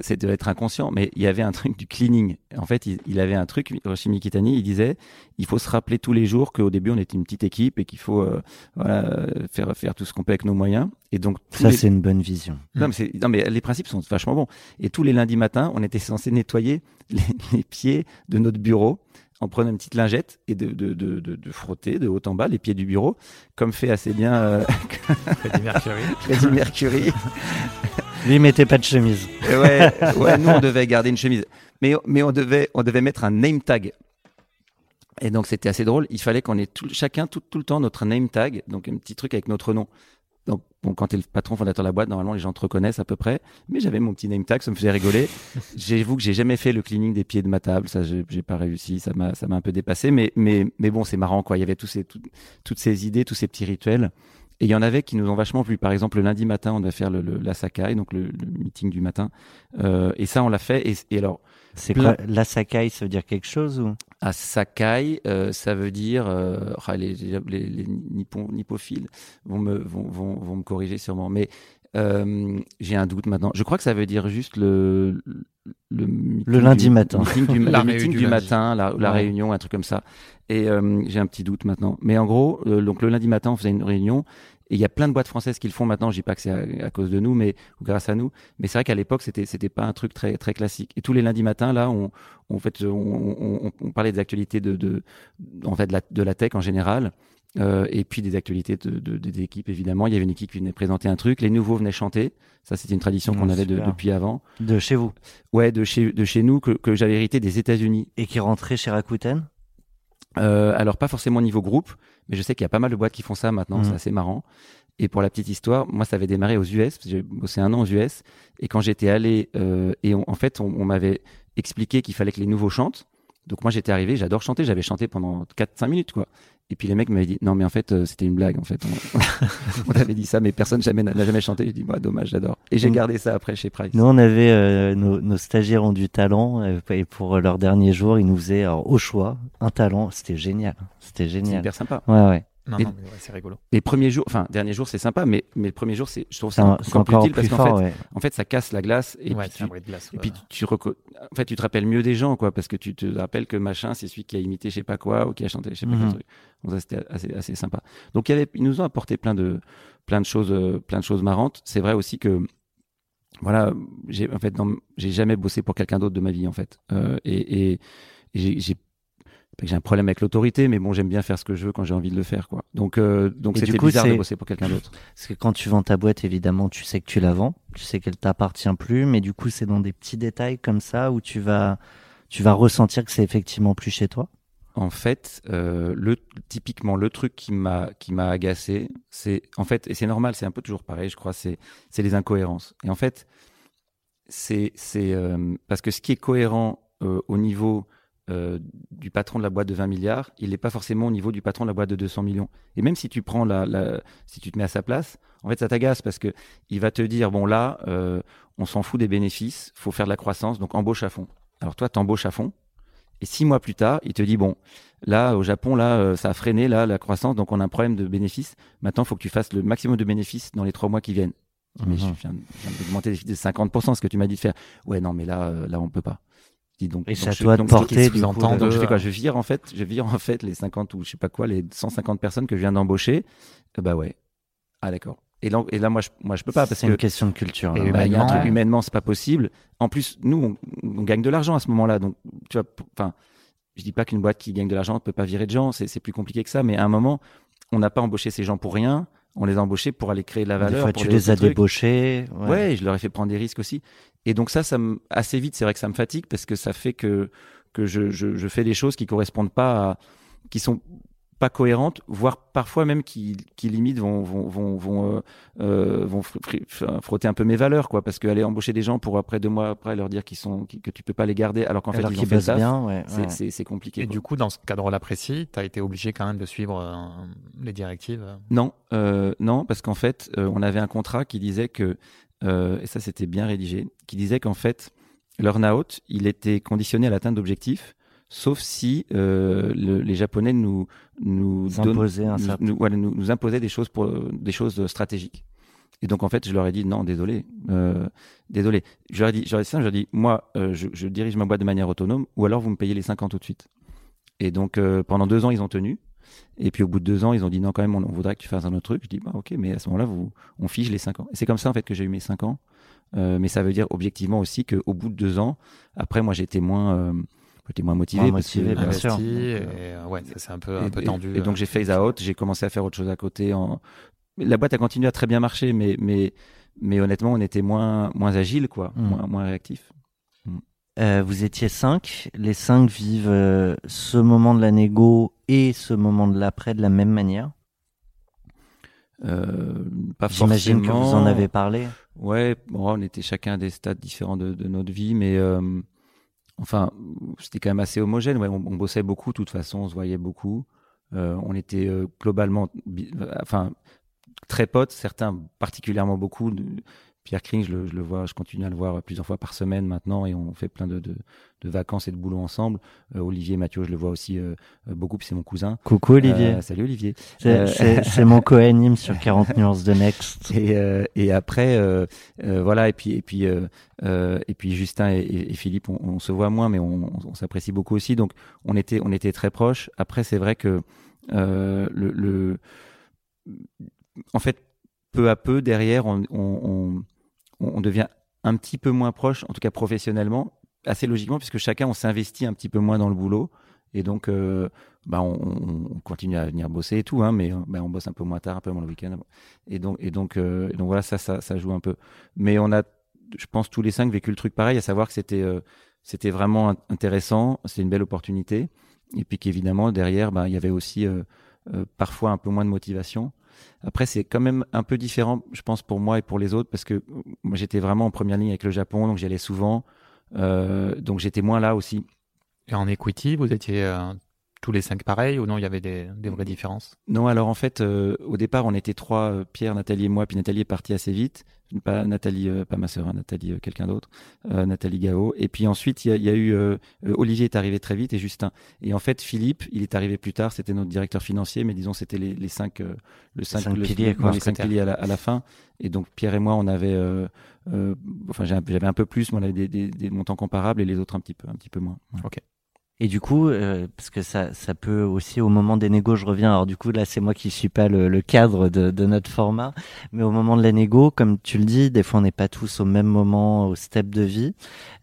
c'est devait être inconscient, mais il y avait un truc du cleaning. En fait, il, il avait un truc, Hiroshi Mikitani, il disait, il faut se rappeler tous les jours qu'au début on était une petite équipe et qu'il faut, euh, voilà, faire faire tout ce qu'on peut avec nos moyens. Et donc ça les- c'est une bonne vision non mais, non, mais les principes sont vachement bons. Et tous les lundis matins, on était censé nettoyer les, les pieds de notre bureau en prenant une petite lingette et de, de, de, de, de frotter de haut en bas les pieds du bureau, comme fait assez bien euh, Freddie Mercury. Freddie Mercury. Lui, il mettait pas de chemise. Ouais, ouais, nous on devait garder une chemise, mais mais on devait on devait mettre un name tag. Et donc c'était assez drôle. Il fallait qu'on ait tout, chacun tout, tout le temps notre name tag, donc un petit truc avec notre nom. Donc bon, quand t'es le patron fondateur de la boîte, normalement les gens te reconnaissent à peu près. Mais j'avais mon petit name tag, ça me faisait rigoler. J'avoue que j'ai jamais fait le cleaning des pieds de ma table, ça j'ai j'ai pas réussi, ça m'a ça m'a un peu dépassé. Mais mais mais bon, c'est marrant quoi. Il y avait tous ces tout- toutes ces idées, tous ces petits rituels. Et il y en avait qui nous ont vachement plu. Par exemple, le lundi matin, on devait faire le, le- la Sakai, donc le, le meeting du matin. Euh, et ça, on l'a fait. Et, et alors, C'est Plein- quoi La Sakai, ça veut dire quelque chose ou? À Sakai, euh, ça veut dire euh, ah, les, les, les, les nippons- nippophiles vont me vont, vont, vont me corriger sûrement, mais euh, j'ai un doute maintenant. Je crois que ça veut dire juste le le, lundi du- matin. meeting du, La le réunion meeting du du, lundi. matin, la, la Ouais. réunion, un truc comme ça. Et euh, j'ai un petit doute maintenant. Mais en gros, euh, donc le lundi matin, on faisait une réunion. Et il y a plein de boîtes françaises qui le font maintenant. Je dis pas que c'est à, à cause de nous, mais ou grâce à nous. Mais c'est vrai qu'à l'époque, c'était c'était pas un truc très très classique. Et tous les lundis matins, là, on en fait, on, on, on- on parlait des actualités de, de en fait de la, de la tech en général. Euh, et puis des actualités de, de- des équipes évidemment. Il y avait une équipe qui venait présenter un truc, les nouveaux venaient chanter. Ça c'était une tradition qu'on Mmh, avait de- depuis avant. De chez vous. Ouais, de chez de chez nous que, que j'avais hérité des États-Unis. Et qui rentrait chez Rakuten? Euh, alors pas forcément au niveau groupe, mais je sais qu'il y a pas mal de boîtes qui font ça maintenant, Mhm. c'est assez marrant. Et pour la petite histoire, moi ça avait démarré aux US, j'ai bossé un an aux US, et quand j'étais allé, euh, et on- en fait on, on m'avait expliqué qu'il fallait que les nouveaux chantent. Donc moi j'étais arrivé, j'adore chanter, j'avais chanté pendant 4-5 minutes quoi. Et puis les mecs m'avaient dit non mais en fait euh, c'était une blague en fait. On, on avait dit ça mais personne jamais n'a jamais chanté. J'ai dit bah dommage j'adore. Et j'ai Mm. gardé ça après chez Price. Nous, on avait euh, nos, nos stagiaires ont du talent euh, et pour leur dernier jour, ils nous faisaient alors, au choix un talent. C'était génial. C'était C'est génial. hyper sympa. Ouais, ouais. Non, Et- non, mais ouais, c'est rigolo. Les premiers jours, enfin dernier jour c'est sympa, mais mais le premier jour c'est je trouve ça encore, c'est encore plus utile plus parce qu'en fort. fait ouais. en fait ça casse la glace et ouais, puis c'est tu, un bruit de glace. Et puis tu, reco- en fait, tu te rappelles mieux des gens, quoi, parce que tu te rappelles que machin, c'est celui qui a imité je sais pas quoi ou qui a chanté je sais pas Mhm. quel truc. Donc ça c'était assez, assez sympa. Donc il y avait, ils nous ont apporté plein de, plein de choses, euh, plein de choses marrantes. C'est vrai aussi que, voilà, j'ai en fait, j'ai jamais bossé pour quelqu'un d'autre de ma vie en fait. Euh, et et j'ai, j'ai un problème avec l'autorité, mais bon, j'aime bien faire ce que je veux quand j'ai envie de le faire, quoi. Donc, euh, donc c'était bizarre de bosser pour quelqu'un d'autre. Parce que quand tu vends ta boîte, évidemment, tu sais que tu la vends, tu sais qu'elle t'appartient plus, mais du coup, c'est dans des petits détails comme ça où tu vas, tu vas ressentir que c'est effectivement plus chez toi? En fait, euh, le typiquement le truc qui m'a qui m'a agacé, c'est en fait et c'est normal, c'est un peu toujours pareil, je crois, c'est c'est les incohérences. Et en fait, c'est c'est euh, parce que ce qui est cohérent euh, au niveau euh, du patron de la boîte de 20 milliards, il n'est pas forcément au niveau du patron de la boîte de 200 millions. Et même si tu prends la, la si tu te mets à sa place, en fait, ça t'agace parce que il va te dire bon là, euh, on s'en fout des bénéfices, faut faire de la croissance, donc embauche à fond. Alors toi, t'embauches à fond. Et six mois plus tard, il te dit bon, là au Japon, là euh, ça a freiné là la croissance, donc on a un problème de bénéfices. Maintenant, il faut que tu fasses le maximum de bénéfices dans les trois mois qui viennent. Mais je Mhm. viens, je viens d'augmenter de 50%, ce que tu m'as dit de faire. Ouais, non, mais là, là, on peut pas. Dis donc. Et donc c'est ce qui porter, du coup, de- je fais quoi? Je vire en fait, je vire en fait les 50 ou je sais pas quoi, les 150 personnes que je viens d'embaucher. Euh, bah ouais. Ah d'accord. Et là, et là, moi, je, moi, je peux pas parce c'est que une question de culture. Et là. bah, il y a un humainement, truc ouais. humainement, c'est pas possible. En plus, nous, on, on gagne de l'argent à ce moment-là. Donc, tu vois, enfin, je dis pas qu'une boîte qui gagne de l'argent ne peut pas virer de gens. C'est c'est plus compliqué que ça. Mais à un moment, on n'a pas embauché ces gens pour rien. On les a embauchés pour aller créer de la Des valeur. fois, pour tu les as trucs. débauchés. Ouais. Je leur ai fait prendre des risques aussi. Et donc ça, ça me, assez vite, c'est vrai que ça me fatigue parce que ça fait que que je, je, je fais des choses qui correspondent pas, à, qui sont pas cohérentes, voire parfois même qui, qui limite vont vont vont vont, euh, euh, vont fr- fr- fr- frotter un peu mes valeurs quoi, parce qu'aller embaucher des gens pour après deux mois après leur dire qu'ils sont que tu peux pas les garder alors qu'en fait Alors ils ont fait ça, bien, ouais. c'est ouais. c'est c'est compliqué. Et quoi. du coup, dans ce cadre-là précis, tu as été obligé quand même de suivre euh, les directives. Non, euh, non, parce qu'en fait, euh, on avait un contrat qui disait que, euh, et ça c'était bien rédigé, qui disait qu'en fait, l'earn-out, il était conditionné à l'atteinte d'objectifs, sauf si euh, le- les Japonais nous nous, donnent- un nous, certain- nous- voilà, nous- nous imposaient des choses pour des choses stratégiques. Et donc en fait, je leur ai dit non, désolé, euh, désolé. Je leur ai dit, dit ça, je leur ai dit, moi, euh, je, je dirige ma boîte de manière autonome, ou alors vous me payez les 50 tout de suite. Et donc euh, pendant deux ans, ils ont tenu. Et puis au bout de deux ans, ils ont dit non, quand même, on, on voudrait que tu fasses un autre truc. Je dis bah ok, mais à ce moment-là, vous, on fige les cinq ans. Et c'est comme ça en fait que j'ai eu mes cinq ans. Euh, mais ça veut dire objectivement aussi qu'au bout de deux ans, après moi j'étais moins, j'étais moins motivé. Moins parce que, motivé, bien sûr. donc, et euh, euh, ouais, ça c'est un peu, un et, peu et- tendu. et donc euh. j'ai phase out, j'ai commencé à faire autre chose à côté. En... La boîte a continué à très bien marcher, mais, mais, mais honnêtement, on était moins, moins agile, quoi, Mm. moins, moins réactif. Euh, vous étiez cinq. Les cinq vivent euh, ce moment de la négo et ce moment de l'après de la même manière. Euh, pas J'imagine que vous en avez parlé. Ouais, bon, on était chacun à des stades différents de, de notre vie, mais euh, enfin, c'était quand même assez homogène. Ouais, on, bossait beaucoup, de toute façon, on se voyait beaucoup. Euh, on était euh, globalement, enfin, très potes, certains particulièrement beaucoup. Pierre Kring, je le, je le vois, je continue à le voir plusieurs fois par semaine maintenant, et on fait plein de, de, de vacances et de boulot ensemble. Euh, Olivier Mathieu, je le vois aussi euh, beaucoup, puis c'est mon cousin. Coucou Olivier. Euh, salut Olivier. C'est euh, c'est- mon co-anime sur 40 nuances de Next. Et, euh, et après, euh, euh, voilà, et puis et puis euh, euh, et puis Justin et, Philippe, on, on se voit moins, mais on, s'apprécie beaucoup aussi. Donc on était on était très proches. Après, c'est vrai que euh, le, le en fait peu à peu derrière, on, on, on, devient un petit peu moins proche, en tout cas professionnellement, assez logiquement, puisque chacun on s'investit un petit peu moins dans le boulot. Et donc, euh, bah, on, on- on continue à venir bosser et tout, hein, mais bah, on bosse un peu moins tard, un peu moins le week-end. Et donc, et donc, euh, donc voilà, ça, ça, joue un peu. Mais on a, je pense, tous les cinq vécu le truc pareil, à savoir que c'était, euh, c'était vraiment int- intéressant, c'était une belle opportunité, et puis qu'évidemment derrière, bah, il y avait aussi euh, parfois un peu moins de motivation. Après, c'est quand même un peu différent, je pense, pour moi et pour les autres, parce que euh, moi, j'étais vraiment en première ligne avec le Japon, donc j'y allais souvent, euh, donc j'étais moins là aussi. Et en equity, vous étiez euh, tous les cinq pareils ou non Il y avait des, des vraies différences? Non, alors en fait, euh, au départ, on était trois, euh, Pierre, Nathalie et moi, puis Nathalie est partie assez vite. Pas Nathalie, euh, pas ma sœur, hein, Nathalie, euh, quelqu'un d'autre, euh, Nathalie Gao. Et puis ensuite, il y a, il y a eu Olivier est arrivé très vite et Justin. Et en fait, Philippe, il est arrivé plus tard. C'était notre directeur financier, mais disons, c'était les, les cinq, euh, le cinq, cinq le- piliers, quoi. les cinq piliers à la, à la fin. Et donc Pierre et moi, on avait, euh, euh, enfin, j'ai un- j'avais un peu plus, mais on avait des, des, des montants comparables et les autres un petit peu, un petit peu moins. Ouais. Et du coup, euh, parce que ça, ça peut aussi au moment des négos, je reviens. Alors du coup, là, c'est moi qui suis pas le, le cadre de, de notre format, mais au moment de la négo, comme tu le dis, des fois on n'est pas tous au même moment, au step de vie.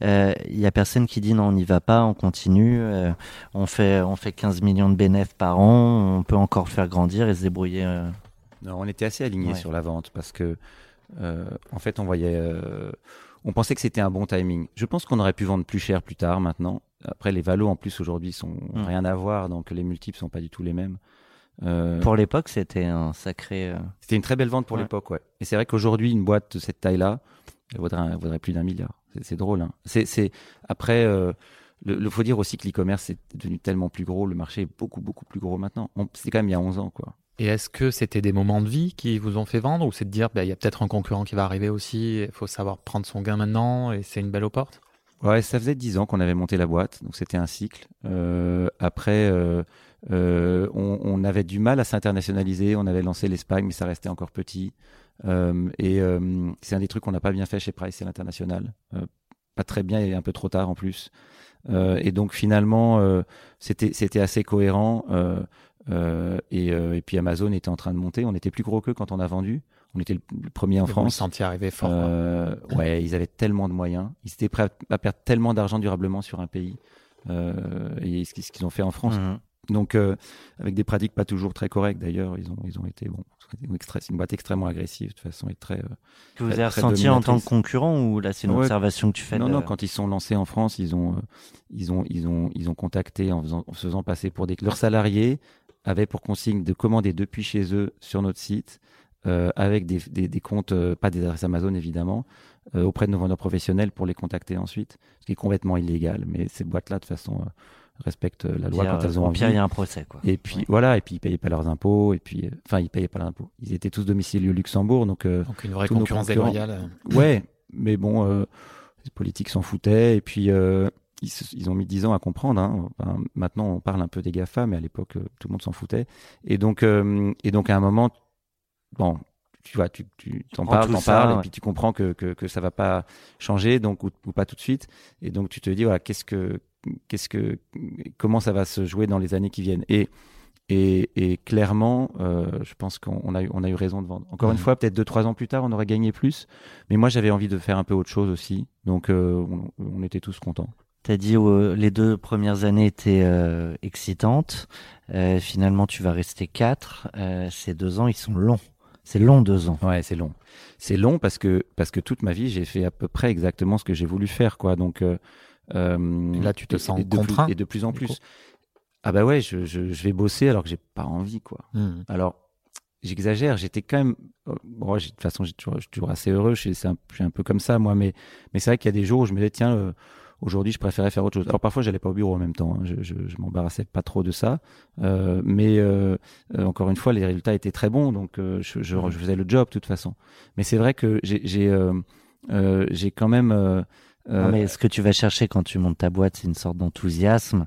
Euh, Il y a personne qui dit non, on n'y va pas, on continue, euh, on fait, on fait 15 millions de bénéfices par an, on peut encore faire grandir et se débrouiller. euh. Non, on était assez alignés Ouais. sur la vente parce que, euh, en fait, on voyait, euh, on pensait que c'était un bon timing. Je pense qu'on aurait pu vendre plus cher plus tard maintenant. Après, les valos en plus aujourd'hui sont Mm. rien à voir, donc les multiples sont pas du tout les mêmes. Euh, Pour l'époque, c'était un sacré. euh, C'était une très belle vente pour Ouais. l'époque, ouais. Et c'est vrai qu'aujourd'hui, une boîte de cette taille-là, elle vaudrait, elle vaudrait plus d'un milliard. C'est- C'est drôle. Hein. C'est, c'est après. Euh, le, le- faut dire aussi que l'e-commerce est devenu tellement plus gros, le marché est beaucoup beaucoup plus gros maintenant. On- C'était quand même il y a 11 ans, quoi. Et est-ce que c'était des moments de vie qui vous ont fait vendre ou c'est de dire bah, il y a peut-être un concurrent qui va arriver aussi, il faut savoir prendre son gain maintenant et c'est une belle porte Ouais, ça faisait dix ans qu'on avait monté la boîte, donc c'était un cycle. Euh, après, euh, euh, on, avait du mal à s'internationaliser. On avait lancé l'Espagne, mais ça restait encore petit. Et c'est un des trucs qu'on n'a pas bien fait chez Price, c'est l'international. Pas très bien et un peu trop tard en plus. Et donc finalement, c'était assez cohérent. Euh, euh, et, euh, et puis Amazon était en train de monter. On était plus gros qu'eux quand on a vendu. On était le, le premier en le France. sentiez arriver fort. Euh, ouais, ils avaient tellement de moyens. Ils étaient prêts à, à perdre tellement d'argent durablement sur un pays. Euh, et ce qu'ils ce qu'ils ont fait en France. mhm. Donc, euh, avec des pratiques pas toujours très correctes d'ailleurs, ils ont, ils ont été bon. C'est une, boîte extrêmement agressive de toute façon et très. euh, Que vous avez ressenti en tant que concurrent ou là c'est une Ouais. observation que tu fais non, de- non, quand ils sont lancés en France, ils ont, euh, ils ont, ils ont, ils ont contacté en, faisant, en se faisant passer pour des. Leurs salariés avaient pour consigne de commander depuis chez eux sur notre site, euh, avec des, des, des comptes, euh, pas des adresses Amazon évidemment, euh, auprès de nos vendeurs professionnels pour les contacter ensuite, ce qui est complètement illégal. Mais ces boîtes-là, de toute façon, euh, respectent la loi quand elles ont envie. il y a un procès quoi. Et puis Ouais. voilà, et puis ils payaient pas leurs impôts, et puis, euh, enfin, ils payaient pas leurs impôts. Ils étaient tous domiciliés au Luxembourg, donc euh, Donc une vraie concurrence déloyale. Ouais, mais bon, euh, les politiques s'en foutaient. Et puis, euh, ils, ont mis 10 ans à comprendre. hein. Enfin, maintenant, on parle un peu des GAFA, mais à l'époque, euh, tout le monde s'en foutait. Et donc, euh, et donc, à un moment, bon, tu vois, tu, tu t'en parles, tout t'en ça, parles, ouais. et puis tu comprends que, que, que ça va pas changer, donc, ou, ou pas tout de suite. Et donc, tu te dis, voilà, qu'est-ce que, qu'est-ce que, comment ça va se jouer dans les années qui viennent? Et, et, et clairement, euh, je pense qu'on on a, eu, on a eu raison de vendre. Encore une Mhm. fois, peut-être deux, trois ans plus tard, on aurait gagné plus. Mais moi, j'avais envie de faire un peu autre chose aussi. Donc, euh, on, on était tous contents. T'as dit euh, les deux premières années étaient euh, excitantes. Euh, finalement, tu vas rester quatre. Euh, ces deux ans, ils sont longs. C'est long deux ans. Ouais, c'est long. C'est long parce que parce que toute ma vie, j'ai fait à peu près exactement ce que j'ai voulu faire, quoi. Donc là, tu te et- sens et de plus- contraint, et de plus en plus. Ah bah ouais, je, je, je vais bosser alors que j'ai pas envie, quoi. Hmm. Alors, j'exagère, j'étais quand même. Bon, de toute façon, j'ai toujours- je suis toujours assez heureux, je suis, un, je suis un peu comme ça, moi, mais, mais c'est vrai qu'il y a des jours où je me disais, tiens, euh, aujourd'hui, je préférais faire autre chose. Alors, parfois, j'allais pas au bureau en même temps, hein, je, je, je m'embarrassais pas trop de ça, euh, mais euh, euh, encore une fois, les résultats étaient très bons, donc euh, je, je, je faisais le job, de toute façon. Mais c'est vrai que j'ai j'ai euh, euh, quand même. Non, mais ce que tu vas chercher quand tu montes ta boîte, c'est une sorte d'enthousiasme.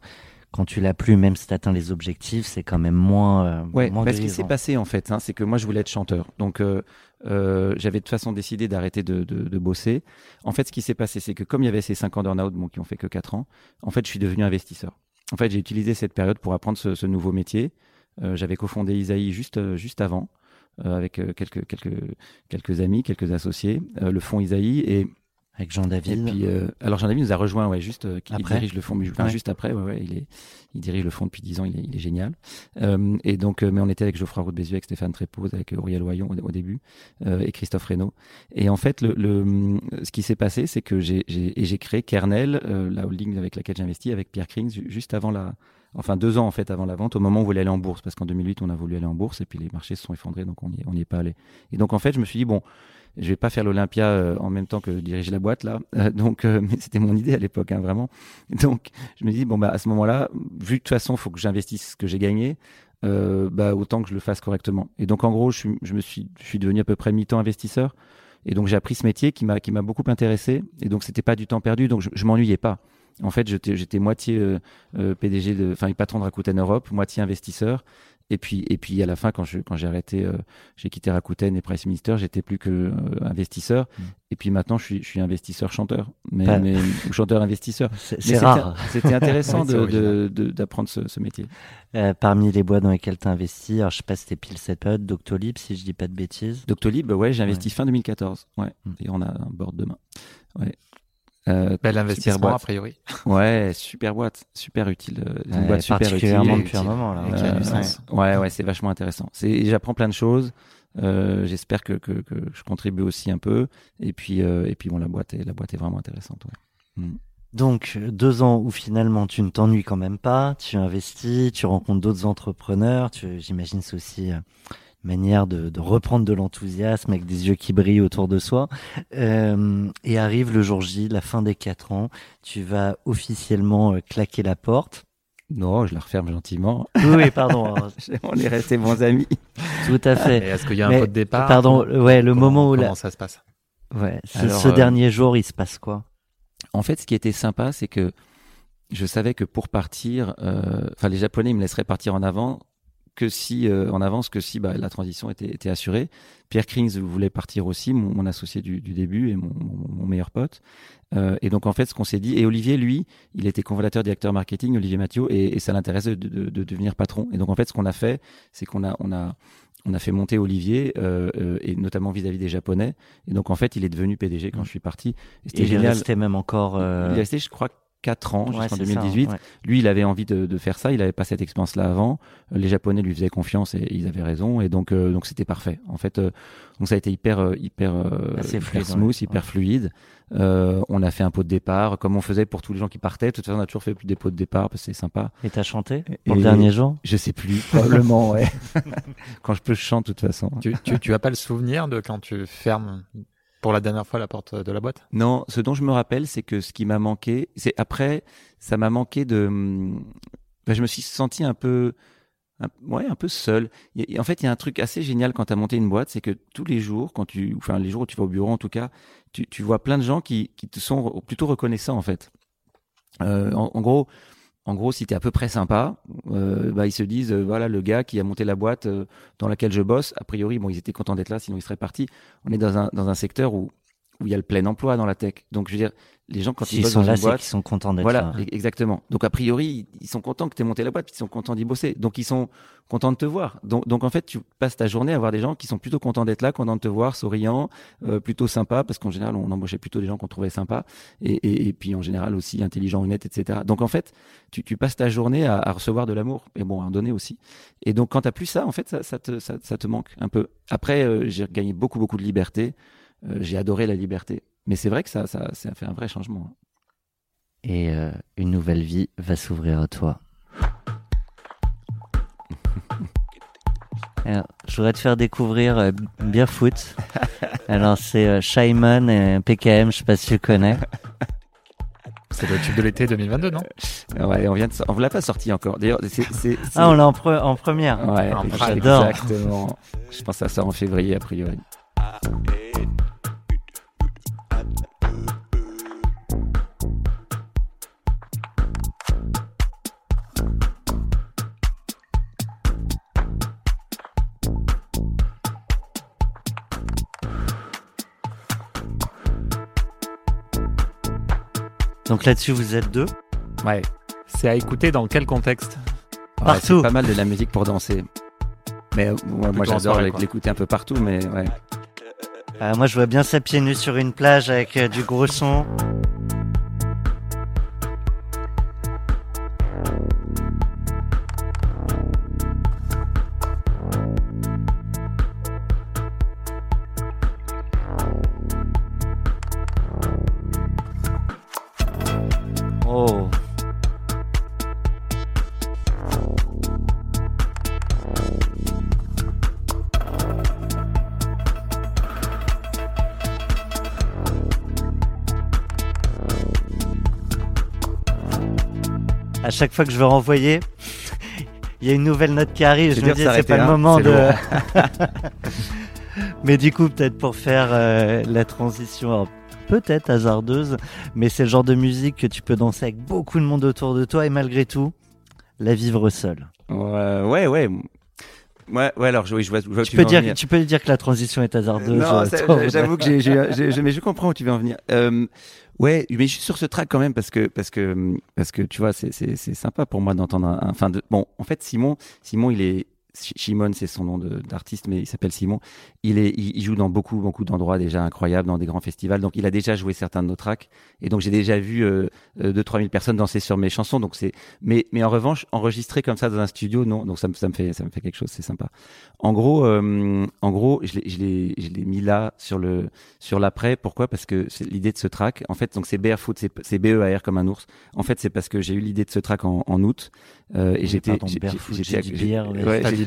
Quand tu l'as plus, même si tu atteins les objectifs, c'est quand même moins. euh, Ouais, moins bah, ce qui s'est passé en fait, hein, c'est que moi je voulais être chanteur. Donc euh, euh, j'avais de toute façon décidé d'arrêter de, bosser. En fait, ce qui s'est passé, c'est que comme il y avait ces 5 ans d'earn-out qui ont fait que 4 ans, en fait, je suis devenu investisseur. En fait, j'ai utilisé cette période pour apprendre ce, nouveau métier. Euh, j'avais cofondé Isaïe juste, euh, juste avant, avec quelques, quelques, quelques amis, quelques associés, le fonds Isaïe. Et Avec Jean et David. puis, euh, alors Jean-David nous a rejoint, ouais, juste, euh, il Après dirige le fonds, enfin, Ouais. juste après, ouais, ouais, il est, il dirige le fonds depuis 10 ans, il est, il est génial. Euh, et donc, euh, mais on était avec Geoffroy Roux de Bézieux, avec Stéphane Trépoz, avec Auriel Oyon au, au début, euh, et Christophe Reynaud. Et en fait, le, le, ce qui s'est passé, c'est que j'ai, j'ai, et j'ai créé Kernel, euh, la holding avec laquelle j'investis, avec Pierre Krings, ju- juste avant la, enfin deux ans en fait avant la vente, au moment où on voulait aller en bourse, parce qu'en 2008 on a voulu aller en bourse et puis les marchés se sont effondrés, donc on n'y est pas allé. Et donc en fait, je me suis dit bon, je vais pas faire l'Olympia euh, en même temps que diriger la boîte là. Euh, donc, euh, mais c'était mon idée à l'époque, hein, vraiment. Donc, je me dis bon bah à ce moment-là, vu de toute façon, faut que j'investisse ce que j'ai gagné, euh, bah autant que je le fasse correctement. Et donc en gros, je, suis, je me suis, je suis devenu à peu près mi-temps investisseur. Et donc j'ai appris ce métier qui m'a qui m'a beaucoup intéressé. Et donc c'était pas du temps perdu, donc je, je m'ennuyais pas. En fait, j'étais moitié euh, euh, PDG enfin patron de Rakuten Europe, moitié investisseur. Et puis, et puis à la fin, quand j'ai arrêté, euh, j'ai quitté Rakuten et Price Minister, j'étais plus que euh, investisseur. Mm. Et puis maintenant, je suis, je suis investisseur chanteur, mais, Pas- mais ou chanteur investisseur. C'est rare. C'était intéressant d'apprendre ce, ce métier. Euh, parmi les boîtes dans lesquelles tu investis, alors je sais pas c'était pile cette période, Doctolib, si je dis pas de bêtises. Doctolib, ouais, j'ai investi fin 2014. Ouais. Mm. Et on a un board demain. Ouais. Euh, Bel investissement, boîte. a priori. Ouais, super boîte, super utile. euh, une Ouais, boîte super particulièrement utile. depuis un moment. Là, a Ouais. Ouais, c'est vachement intéressant. C'est, j'apprends plein de choses. Euh, j'espère que, que, que je contribue aussi un peu. Et puis, euh, et puis bon, la boîte est, la boîte est vraiment intéressante. Ouais. Donc, deux ans où finalement tu ne t'ennuies quand même pas, tu investis, tu rencontres d'autres entrepreneurs, tu, j'imagine c'est aussi euh, manière de, de reprendre de l'enthousiasme avec des yeux qui brillent autour de soi. Euh, et arrive le jour J, la fin des quatre ans, tu vas officiellement euh, claquer la porte. Non, je la referme gentiment. Oui, pardon, On est restés bons amis. tout à fait. est-ce qu'il y a un pot de départ Pardon, ouais, le Comment- moment où comment la, ça se passe ouais, ce, Alors, ce euh, dernier jour, il se passe quoi? En fait, ce qui était sympa, c'est que je savais que pour partir, euh, enfin les Japonais ils me laisseraient partir en avant que si euh, en avance que si bah, la transition était, était assurée. Pierre Krings voulait partir aussi, mon, mon associé du, du début et mon, mon- mon meilleur pote. Euh, et donc en fait, ce qu'on s'est dit, et Olivier, lui, il était cofondateur directeur marketing, Olivier Mathieu, et, et ça l'intéressait de, de- de devenir patron. Et donc en fait, ce qu'on a fait, c'est qu'on a, on a, on a fait monter Olivier, euh, euh, et notamment vis-à-vis des Japonais. Et donc en fait, il est devenu PDG quand je suis parti. Et Et c'était il est génial. resté même encore. euh, Il est resté, je crois, 4 ans, ouais, jusqu'en c'est ça, 2018. ouais. Lui, il avait envie de, de faire ça. Il n'avait pas cette expérience-là avant. Euh, Les Japonais lui faisaient confiance et ils avaient raison. Et donc, euh, donc c'était parfait. En fait, euh, donc ça a été hyper, euh, hyper, euh, Assez hyper fluide, smooth, ouais. hyper Ouais. fluide. Euh, on a fait un pot de départ, comme on faisait pour tous les gens qui partaient. De toute façon, on a toujours fait des pots de départ parce que c'est sympa. Et t'as chanté Et- pour le et- dernier jour? Je sais plus, probablement, ouais. Quand je peux, je chante de toute façon. tu, tu, tu as pas le souvenir de quand tu fermes pour la dernière fois la porte de la boîte? Non, ce dont je me rappelle, c'est que ce qui m'a manqué, c'est après, ça m'a manqué de. je me suis senti un peu, un, ouais, un peu seul. En fait, il y a un truc assez génial quand tu as monté une boîte, c'est que tous les jours, quand tu, enfin les jours où tu vas au bureau, en tout cas, tu, tu vois plein de gens qui, qui te sont plutôt reconnaissants en fait. Euh, en gros. En gros, si tu à peu près sympa, euh, bah, ils se disent, euh, voilà, le gars qui a monté la boîte euh, dans laquelle je bosse, a priori, bon, ils étaient contents d'être là, sinon ils seraient partis. On est dans un, dans un secteur où où il y a le plein emploi dans la tech. Donc, je veux dire, les gens, quand ils bossent sont dans là, une boîte, qu'ils sont contents d'être voilà, là. e- exactement. Donc, a priori, ils- ils sont contents que tu aies monté la boîte, puis ils sont contents d'y bosser. Donc, ils sont contents de te voir. Donc, donc, en fait, tu passes ta journée à voir des gens qui sont plutôt contents d'être là, contents de te voir, souriants, euh, plutôt sympas, parce qu'en général, on embauchait plutôt des gens qu'on trouvait sympas, et, et, et puis en général aussi intelligents, honnêtes, etc. Donc, en fait, tu, tu passes ta journée à, à recevoir de l'amour, et bon, à en donner aussi. Et donc, quand tu plus ça, en fait, ça, ça, te, ça, ça te manque un peu. Après, euh, j'ai gagné beaucoup, beaucoup de liberté. Euh, j'ai adoré la liberté. Mais c'est vrai que ça, ça, ça a fait un vrai changement. hein. Et euh, une nouvelle vie va s'ouvrir à toi. Alors, je voudrais te faire découvrir euh, Beerfoot. Alors, c'est euh, Shimon et PKM, je sais pas si tu connais. C'est le tube de l'été 2022, non? Ah Ouais, on vient de, on vous l'a pas sorti encore. D'ailleurs, c'est, c'est, c'est- Ah, on l'a en, pre- en première. ouais, Ah, j'adore. Exactement. Je pense que ça sort en février a priori. Donc là-dessus, vous êtes deux. Ouais. C'est à écouter dans quel contexte? Ouais, Partout. c'est pas mal de la musique pour danser. Mais euh, moi, j'adore l'écouter un peu partout, mais ouais. Euh, moi, je vois bien ça pieds nus sur une plage avec euh, du gros son. Chaque fois que je veux renvoyer, il y a une nouvelle note qui arrive. Je me dis, c'est pas le hein, moment de. mais du coup, peut-être pour faire euh, la transition, alors, peut-être hasardeuse, mais c'est le genre de musique que tu peux danser avec beaucoup de monde autour de toi et malgré tout, la vivre seule. Ouais, ouais, ouais. Ouais, ouais, alors oui, je vois, je vois où Tu tu peux, dire, tu peux dire que la transition est hasardeuse. Non, euh, j'avoue que j'ai- mais je comprends où tu veux en venir. Euh, ouais, mais je suis sur ce track quand même parce que parce que parce que tu vois, c'est sympa pour moi d'entendre un, enfin de bon, en fait Simon, Simon il est Shimon, c'est son nom d'artiste, mais il s'appelle Simon. Il, est, il, il joue dans beaucoup, beaucoup d'endroits déjà incroyables, dans des grands festivals. Donc, il a déjà joué certains de nos tracks. Et donc, j'ai déjà vu euh, euh, 2-3 000 personnes danser sur mes chansons. Donc, c'est, mais, mais en revanche, enregistrer comme ça dans un studio, non. Donc, ça, me- ça me fait, ça me fait quelque chose. C'est sympa. En gros, euh, en gros, je l'ai, je l'ai, mis là sur le, sur l'après. Pourquoi? Parce que c'est l'idée de ce track. En fait, donc c'est Barefoot, c'est, B-E-A-R comme un ours. En fait, c'est parce que j'ai eu l'idée de ce track en, en août. Euh, et j'étais, j'étais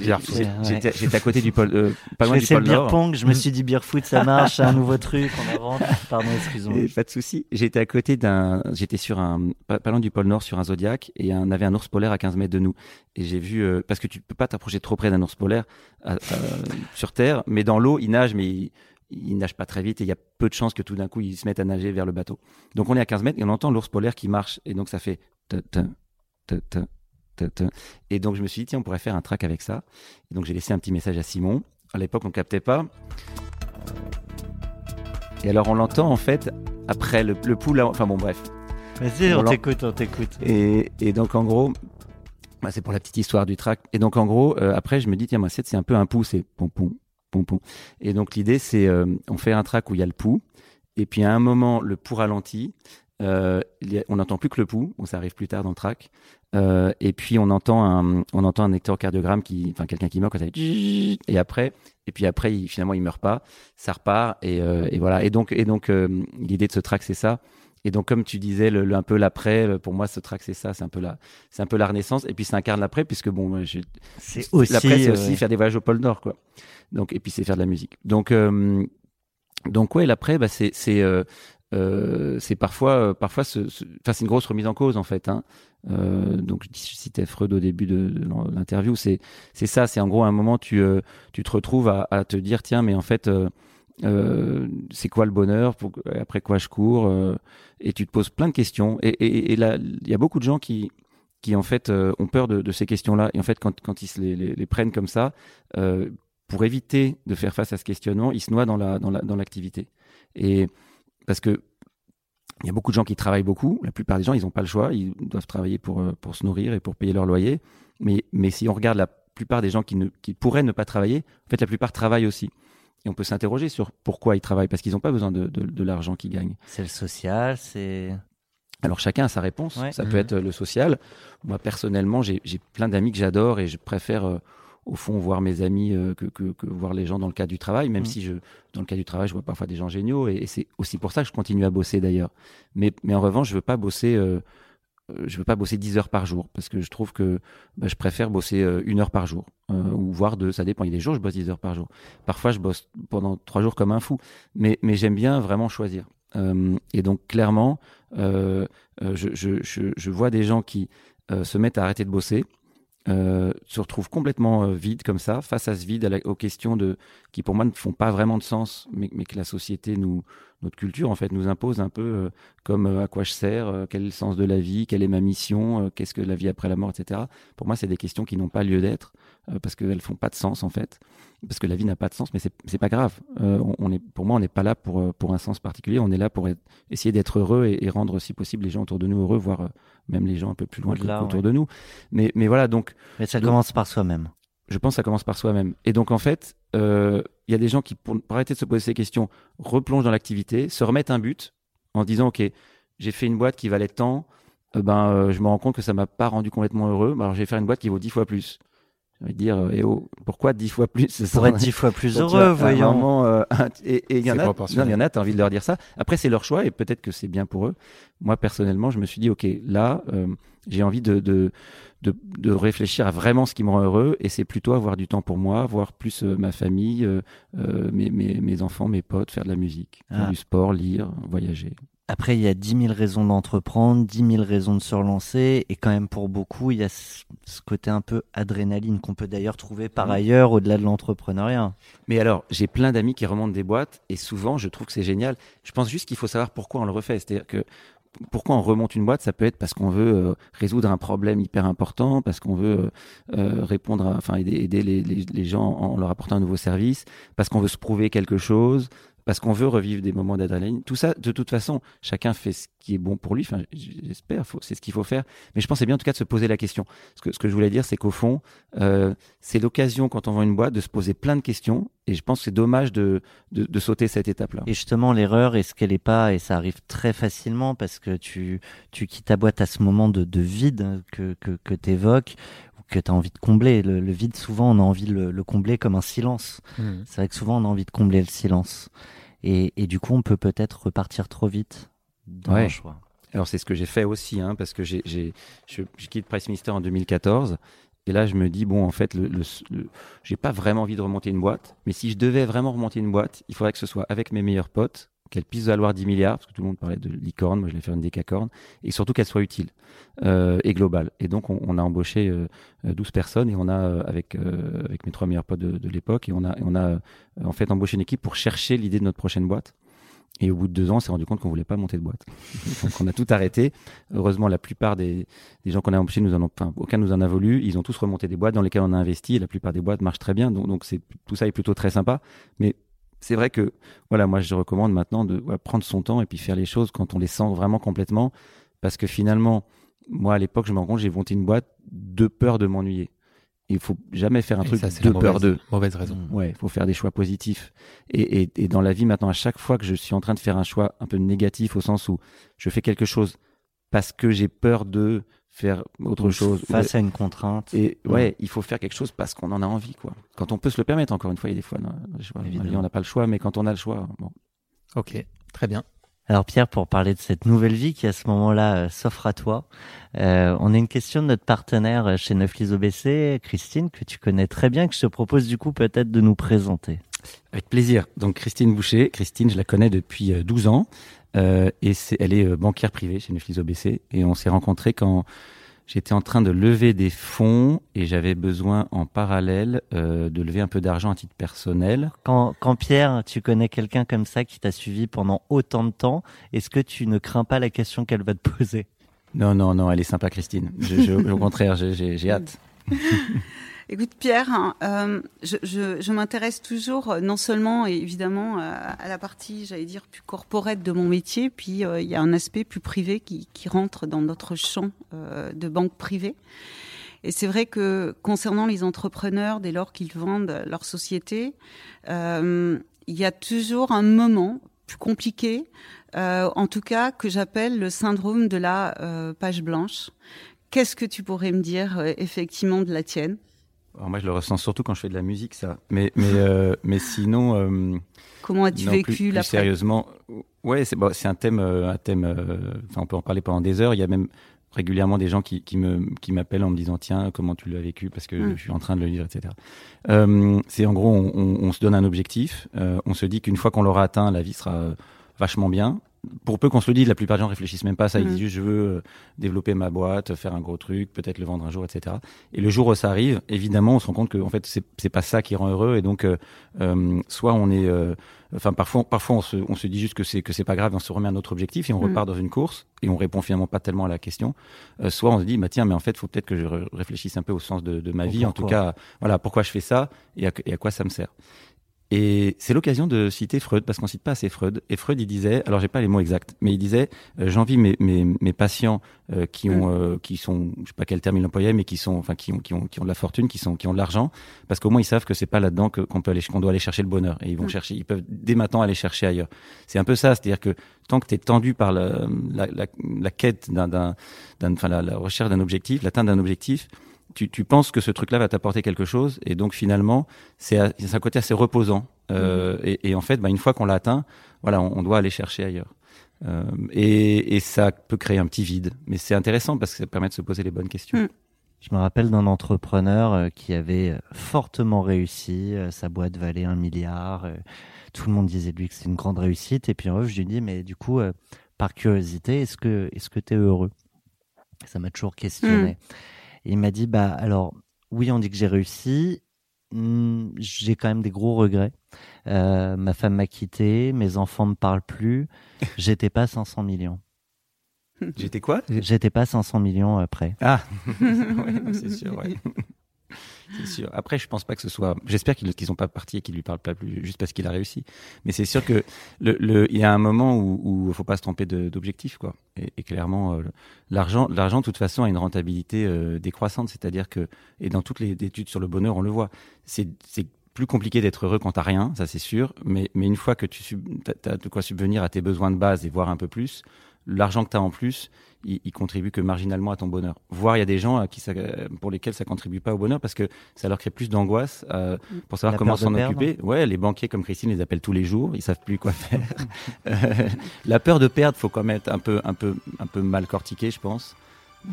J'étais, à côté du pôle, euh, pas Je loin du pôle beer Nord. pong, je me suis dit beer foot, ça marche, c'est un nouveau truc, on invente. Pardon, excuse-moi. Et pas de souci. J'étais à côté d'un, j'étais sur un, pas, pas loin du pôle Nord sur un Zodiac et on avait un ours polaire à 15 mètres de nous. Et j'ai vu, euh, parce que tu peux pas t'approcher trop près d'un ours polaire à- sur Terre, mais dans l'eau, il nage, mais il, il nage pas très vite et il y a peu de chances que tout d'un coup il se mette à nager vers le bateau. Donc on est à 15 mètres et on entend l'ours polaire qui marche et donc ça fait et donc je me suis dit tiens on pourrait faire un track avec ça. Et donc j'ai laissé un petit message à Simon. À l'époque on captait pas. Et alors on l'entend en fait après le, le pouls, là- enfin bon bref. Vas-y, on t'écoute, on t'écoute. Et, et donc en gros, bah, c'est pour la petite histoire du track. Et donc en gros, euh, après je me dis tiens moi c'est un peu un pouls, c'est pom pom pom pom. Et donc l'idée c'est euh, on fait un track où il y a le pouls, et puis à un moment le pouls ralentit. Euh, a- on n'entend plus que le pouls, bon, ça arrive plus tard dans le track. Euh, et puis on entend un, on entend un électrocardiogramme qui, enfin quelqu'un qui meurt quand ça fait et après, et puis après il, finalement il meurt pas, ça repart et, euh, et voilà. Et donc et donc euh, l'idée de ce track c'est ça. Et donc comme tu disais le, le- un peu l'après, pour moi ce track c'est ça, c'est un peu la, c'est un peu la renaissance. Et puis ça incarne l'après puisque bon, C'est aussi. L'après, c'est aussi faire des voyages au pôle Nord, quoi. Donc, et puis c'est faire de la musique. Donc, donc ouais, l'après, bah, c'est, c'est, euh, euh, c'est parfois, euh, parfois, c'est une grosse remise en cause en fait. Hein. Euh, donc, je citais Freud au début de, l'interview. C'est, c'est ça. C'est en gros à un moment, tu, tu te retrouves à, te dire, tiens, mais en fait. c'est quoi le bonheur après quoi je cours et tu te poses plein de questions et, il y a beaucoup de gens qui qui en fait ont peur de, ces questions-là et en fait quand, quand ils les, prennent comme ça pour éviter de faire face à ce questionnement ils se noient dans la dans l'activité et parce que il y a beaucoup de gens qui travaillent beaucoup. La plupart des gens, ils n'ont pas le choix. Ils doivent travailler pour, euh, pour se nourrir et pour payer leur loyer. Mais, mais si on regarde la plupart des gens qui, ne, qui pourraient ne pas travailler, en fait, la plupart travaillent aussi. Et on peut s'interroger sur pourquoi ils travaillent, parce qu'ils n'ont pas besoin de, de, de l'argent qu'ils gagnent. C'est le social, c'est. Alors chacun a sa réponse. Ouais. Ça peut être euh, le social. Moi personnellement, j'ai j'ai plein d'amis que j'adore et je préfère euh, au fond voir mes amis euh, que, que, que voir les gens dans le cadre du travail. Même Mhm. si je dans le cadre du travail, je vois parfois des gens géniaux et, et c'est aussi pour ça que je continue à bosser d'ailleurs. Mais mais en revanche, je veux pas bosser. euh, euh, je veux pas bosser 10 heures par jour parce que je trouve que bah, je préfère bosser euh, une heure par jour euh, ou voire deux, ça dépend. Il y a des jours je bosse 10 heures par jour. Parfois je bosse pendant trois jours comme un fou, mais, mais j'aime bien vraiment choisir. Euh, et donc clairement, je, je, je, je vois des gens qui se mettent à arrêter de bosser, euh, se retrouvent complètement euh, vides comme ça, face à ce vide, à la- aux questions de, qui pour moi ne font pas vraiment de sens, mais, mais que la société nous, notre culture en fait nous impose un peu euh, comme euh, à quoi je sers, quel est le sens de la vie, quelle est ma mission, qu'est-ce que la vie après la mort, etc. Pour moi, c'est des questions qui n'ont pas lieu d'être euh, parce qu'elles font pas de sens en fait, parce que la vie n'a pas de sens, mais c'est pas grave. Euh, on, on est, pour moi, on n'est pas là pour euh, pour un sens particulier, on est là pour être- essayer d'être heureux et, et rendre si possible les gens autour de nous heureux, voire euh, même les gens un peu plus loin Au-delà, autour ouais. de nous. Mais mais voilà donc Mais ça Donc- commence par soi-même. je pense que ça commence par soi-même. Et donc, en fait, il y a des gens qui, pour, pour arrêter de se poser ces questions, replongent dans l'activité, se remettent un but en disant, OK, j'ai fait une boîte qui valait tant, ben, euh, je me rends compte que ça m'a pas rendu complètement heureux, alors je vais faire une boîte qui vaut dix fois plus. J'ai envie de dire, euh, eh oh, pourquoi dix fois plus C'est pour être dix fois plus heureux, voyons. moment, euh, et et il y en a, il y en a, t'as envie de leur dire ça. Après, c'est leur choix et peut-être que c'est bien pour eux. Moi, personnellement, je me suis dit, OK, là, euh, j'ai envie de, de, de, de réfléchir à vraiment ce qui me rend heureux et c'est plutôt avoir du temps pour moi, voir plus euh, ma famille, mes, mes, mes enfants, mes potes, faire de la musique, faire Ah. du sport, lire, voyager. Après, il y a 10 000 raisons d'entreprendre, 10 000 raisons de se relancer, et quand même pour beaucoup, il y a ce côté un peu adrénaline qu'on peut d'ailleurs trouver par Mhm. ailleurs au-delà de l'entrepreneuriat. Mais alors, j'ai plein d'amis qui remontent des boîtes et souvent, je trouve que c'est génial. Je pense juste qu'il faut savoir pourquoi on le refait. C'est-à-dire que pourquoi on remonte une boîte, ça peut être parce qu'on veut euh, résoudre un problème hyper important, parce qu'on veut euh, euh, répondre, à, enfin aider, aider les, les, les gens en leur apportant un nouveau service, parce qu'on veut se prouver quelque chose, parce qu'on veut revivre des moments d'adrénaline. Tout ça, de toute façon, chacun fait ce qui est bon pour lui. Enfin, j'espère, c'est ce qu'il faut faire. Mais je pense c'est bien en tout cas de se poser la question. Ce que, ce que je voulais dire, c'est qu'au fond, euh, c'est l'occasion quand on vend une boîte de se poser plein de questions. Et je pense que c'est dommage de, de, de sauter cette étape-là. Et justement, l'erreur, est-ce qu'elle est pas, et ça arrive très facilement parce que tu, tu quittes ta boîte à ce moment de, de vide que, que, que tu évoques ou que tu as envie de combler. Le, le vide, souvent, on a envie de le, le combler comme un silence. Mhm. C'est vrai que souvent, on a envie de combler le silence. Et, et du coup, on peut peut-être repartir trop vite dans Ouais. un choix. Alors c'est ce que j'ai fait aussi, hein, parce que j'ai, j'ai, je, je quitte Price Minister en 2014. Et là, je me dis, bon, en fait, le, le, le- j'ai pas vraiment envie de remonter une boîte. Mais si je devais vraiment remonter une boîte, il faudrait que ce soit avec mes meilleurs potes, qu'elle puisse valoir 10 milliards, parce que tout le monde parlait de licorne, moi je vais faire une décacorne, et surtout qu'elle soit utile euh, et globale. Et donc, on, on a embauché euh, euh, 12 personnes, et on a, euh, avec, euh, avec mes trois meilleurs potes de, de l'époque, et on a, on a euh, en fait embauché une équipe pour chercher l'idée de notre prochaine boîte. Et au bout de deux ans, on s'est rendu compte qu'on voulait pas monter de boîte. Donc, on a tout arrêté. Heureusement, la plupart des, des gens qu'on a embauchés, nous en ont, enfin, aucun nous en a voulu. Ils ont tous remonté des boîtes dans lesquelles on a investi. Et la plupart des boîtes marchent très bien. Donc, donc c'est, tout ça est plutôt très sympa. Mais c'est vrai que, voilà, moi, je recommande maintenant de voilà, prendre son temps et puis faire les choses quand on les sent vraiment complètement. Parce que finalement, moi, à l'époque, je me rends compte, j'ai monté une boîte de peur de m'ennuyer. Il faut jamais faire un Et truc ça, de peur de. Mauvaise raison. Mm. Ouais, il faut faire des choix positifs. Et, et, et dans la vie, maintenant, à chaque fois que je suis en train de faire un choix un peu négatif, au sens où je fais quelque chose parce que j'ai peur de faire autre chose. ou Face à une contrainte. et ouais, il faut faire quelque chose parce qu'on en a envie, quoi. Quand on peut se le permettre, encore une fois, il y a des fois, non, on n'a pas le choix, mais quand on a le choix, bon. Ok, très bien. Alors Pierre, pour parler de cette nouvelle vie qui à ce moment-là euh, s'offre à toi, euh, on a une question de notre partenaire euh, chez Neuflis OBC, Christine, que tu connais très bien, que je te propose du coup peut-être de nous présenter. Avec plaisir. Donc Christine Boucher, Christine, je la connais depuis euh, 12 ans euh, et c'est, elle est euh, banquière privée chez Neuflis OBC et on s'est rencontrés quand j'étais en train de lever des fonds et j'avais besoin en parallèle euh, de lever un peu d'argent à titre personnel. Quand, quand Pierre, tu connais quelqu'un comme ça qui t'a suivi pendant autant de temps, est-ce que tu ne crains pas la question qu'elle va te poser? Non, non, non, elle est sympa Christine. Je, je- au contraire, j'ai, j'ai, j'ai hâte. Écoute Pierre, hein, euh, je, je, je m'intéresse toujours euh, non seulement évidemment à, à la partie, j'allais dire, plus corporate de mon métier, puis euh, il y a un aspect plus privé qui, qui rentre dans notre champ euh, de banque privée. Et c'est vrai que concernant les entrepreneurs, dès lors qu'ils vendent leur société, euh, il y a toujours un moment plus compliqué, euh, en tout cas que j'appelle le syndrome de la euh, page blanche. Qu'est-ce que tu pourrais me dire euh, effectivement de la tienne? Alors moi, je le ressens surtout quand je fais de la musique, ça. Mais, mais, euh, mais sinon. euh, Comment as-tu non, vécu plus, plus la sérieusement, ouais, c'est bon, c'est un thème, euh, un thème. euh, Enfin, on peut en parler pendant des heures. Il y a même régulièrement des gens qui, qui me qui m'appellent en me disant tiens comment tu l'as vécu? Parce que Mm. je suis en train de le lire etc. Euh, c'est en gros on, on- on se donne un objectif, euh, on se dit qu'une fois qu'on l'aura atteint la vie sera vachement bien. Pour peu qu'on se le dise, la plupart des gens réfléchissent même pas à ça. Ils Mm. disent juste je veux euh, développer ma boîte, faire un gros truc, peut-être le vendre un jour, etc. Et le jour où ça arrive, évidemment, on se rend compte que en fait c'est pas ça qui rend heureux. Et donc, euh, euh, soit on est, euh, enfin parfois, parfois on se, on se dit juste que c'est que c'est pas grave, et on se remet un autre objectif et on Mm. repart dans une course et on répond finalement pas tellement à la question. Euh, soit on se dit bah tiens, mais en fait, faut peut-être que je ré- réfléchisse un peu au sens de, de ma vie, en tout cas, voilà pourquoi je fais ça et à, et à quoi ça me sert. Et c'est l'occasion de citer Freud, parce qu'on cite pas assez Freud. Et Freud, il disait, alors j'ai pas les mots exacts, mais il disait, euh, j'envie mes, mes, mes patients euh, qui ont, euh, qui sont, je sais pas quel terme il employait, mais qui sont, enfin, qui ont, qui ont, qui ont de la fortune, qui sont, qui ont de l'argent, parce qu'au moins ils savent que c'est pas là-dedans qu'on peut aller, qu'on doit aller chercher le bonheur. Et ils vont Mm. chercher, ils peuvent dès maintenant aller chercher ailleurs. C'est un peu ça, c'est-à-dire que tant que tu es tendu par la, la, la, la quête d'un, d'un, d'un- enfin, la, la recherche d'un objectif, l'atteinte d'un objectif, tu, tu penses que ce truc-là va t'apporter quelque chose, et donc finalement, c'est un côté assez reposant. Euh, et, et en fait, bah, une fois qu'on l'a atteint, voilà, on, on doit aller chercher ailleurs. Euh, et, et ça peut créer un petit vide, mais c'est intéressant parce que ça permet de se poser les bonnes questions. Mm. Je me rappelle d'un entrepreneur euh, qui avait fortement réussi, sa boîte valait un milliard, tout le monde disait de lui que c'était une grande réussite, et puis en fait, je lui dis, mais du coup, par curiosité, est-ce que est-ce que tu es heureux? Ça m'a toujours questionné. Et il m'a dit, bah alors, oui, on dit que j'ai réussi, Hmm, j'ai quand même des gros regrets. Euh, ma femme m'a quitté, mes enfants me parlent plus, j'étais pas 500 millions. J'étais quoi? J'étais pas 500 millions après. Ah, Ouais, non, c'est sûr, ouais. Après, je pense pas que ce soit. J'espère qu'ils qu'ils sont pas partis et qu'ils lui parlent pas plus juste parce qu'il a réussi. Mais c'est sûr que le, il y a un moment où, où faut pas se tromper d'objectif, quoi. Et, clairement, euh, l'argent, l'argent, de toute façon, a une rentabilité euh, décroissante. C'est-à-dire que, et dans toutes les études sur le bonheur, on le voit. C'est, plus compliqué d'être heureux quand t'as rien, ça c'est sûr. Mais, une fois que tu t'as, t'as de quoi subvenir à tes besoins de base et voir un peu plus, l'argent que tu as en plus, il, il contribue que marginalement à ton bonheur. Voire il y a des gens à qui ça, pour lesquels ça contribue pas au bonheur parce que ça leur crée plus d'angoisse euh, pour savoir La comment s'en occuper. Ouais, les banquiers comme Christine les appellent tous les jours, ils savent plus quoi faire. Euh, la peur de perdre, faut quand même être un peu, un peu, un peu mal cortiqué, je pense.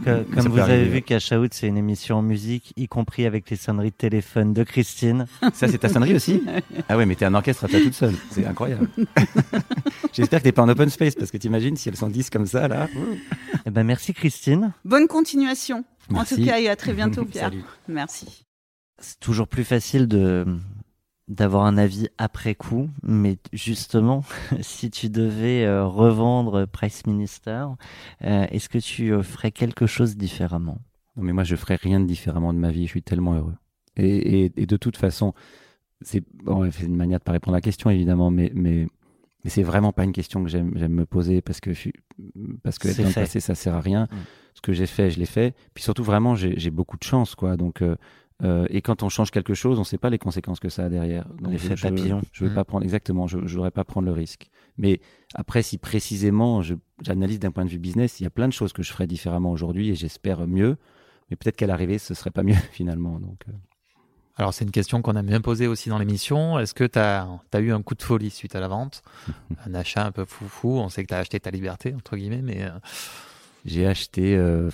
Que- comme vous avez vu, Cash Out, c'est une émission en musique, y compris avec les sonneries de téléphone de Christine. Ça, c'est ta sonnerie aussi? Ah ouais, mais t'es un orchestre à toi toute seule. C'est incroyable. J'espère que t'es pas en open space parce que t'imagines si elles sont 10 comme ça, là. Eh ben, merci Christine. Bonne continuation. En Merci. tout cas, et à très bientôt, Pierre. Salut. Merci. C'est toujours plus facile de d'avoir un avis après coup, mais justement, si tu devais euh, revendre Price Minister, euh, est-ce que tu euh, ferais quelque chose différemment? Non, mais moi, je ferais rien de différemment de ma vie. Je suis tellement heureux. Et, et, et de toute façon, c'est bon, une manière de pas répondre à la question, évidemment, mais, mais, mais c'est vraiment pas une question que j'aime, me poser parce que, je parce que être dans le passé, ça sert à rien. Mm. Ce que j'ai fait, je l'ai fait. Puis surtout, vraiment, j'ai, j'ai beaucoup de chance, quoi. Donc, euh, euh, et quand on change quelque chose, on sait pas les conséquences que ça a derrière. L'effet papillon. Je, je veux Mm. pas prendre, exactement, je, je voudrais pas prendre le risque. Mais après, si précisément, j'analyse d'un point de vue business, il y a plein de choses que je ferais différemment aujourd'hui et j'espère mieux. Mais peut-être qu'à l'arrivée, ce serait pas mieux finalement. Donc, euh, Alors, c'est une question qu'on a bien posée aussi dans l'émission. Est-ce que tu as, eu un coup de folie suite à la vente? Un achat un peu foufou? On sait que tu as acheté ta liberté, entre guillemets, mais euh, j'ai acheté. Euh,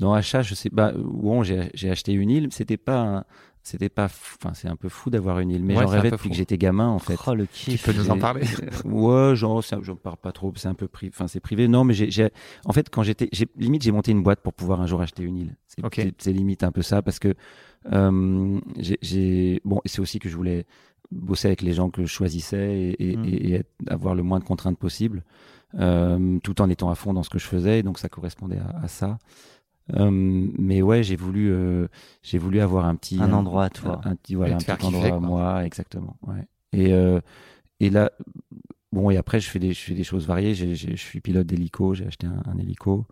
non, achat, je sais pas. Bon, j'ai, acheté une île. C'était pas. c'était pas. Enfin, c'est un peu fou d'avoir une île. Mais Ouais, j'en rêvais depuis fou. que j'étais gamin, en fait. Oh le tu kiff peux nous en parler? Ouais, genre, je parle pas trop, c'est un peu privé. Enfin, c'est privé. Non, mais j'ai, en fait, quand j'étais, limite, j'ai monté une boîte pour pouvoir un jour acheter une île. C'est, limite un peu ça parce que, euh, j'ai, bon, c'est aussi que je voulais bosser avec les gens que je choisissais et, et, Mm. et- être- avoir le moins de contraintes possible, euh, tout en étant à fond dans ce que je faisais. Donc, ça correspondait à, à ça. Euh, mais ouais, j'ai voulu, euh, j'ai voulu avoir un petit Un endroit à toi. un, un petit voilà, un petit endroit kiffer, à moi, exactement. Ouais. Et euh, et là, bon, et après, je fais des, je fais des choses variées. J'ai- j'ai- je suis pilote d'hélico. J'ai acheté un, un hélico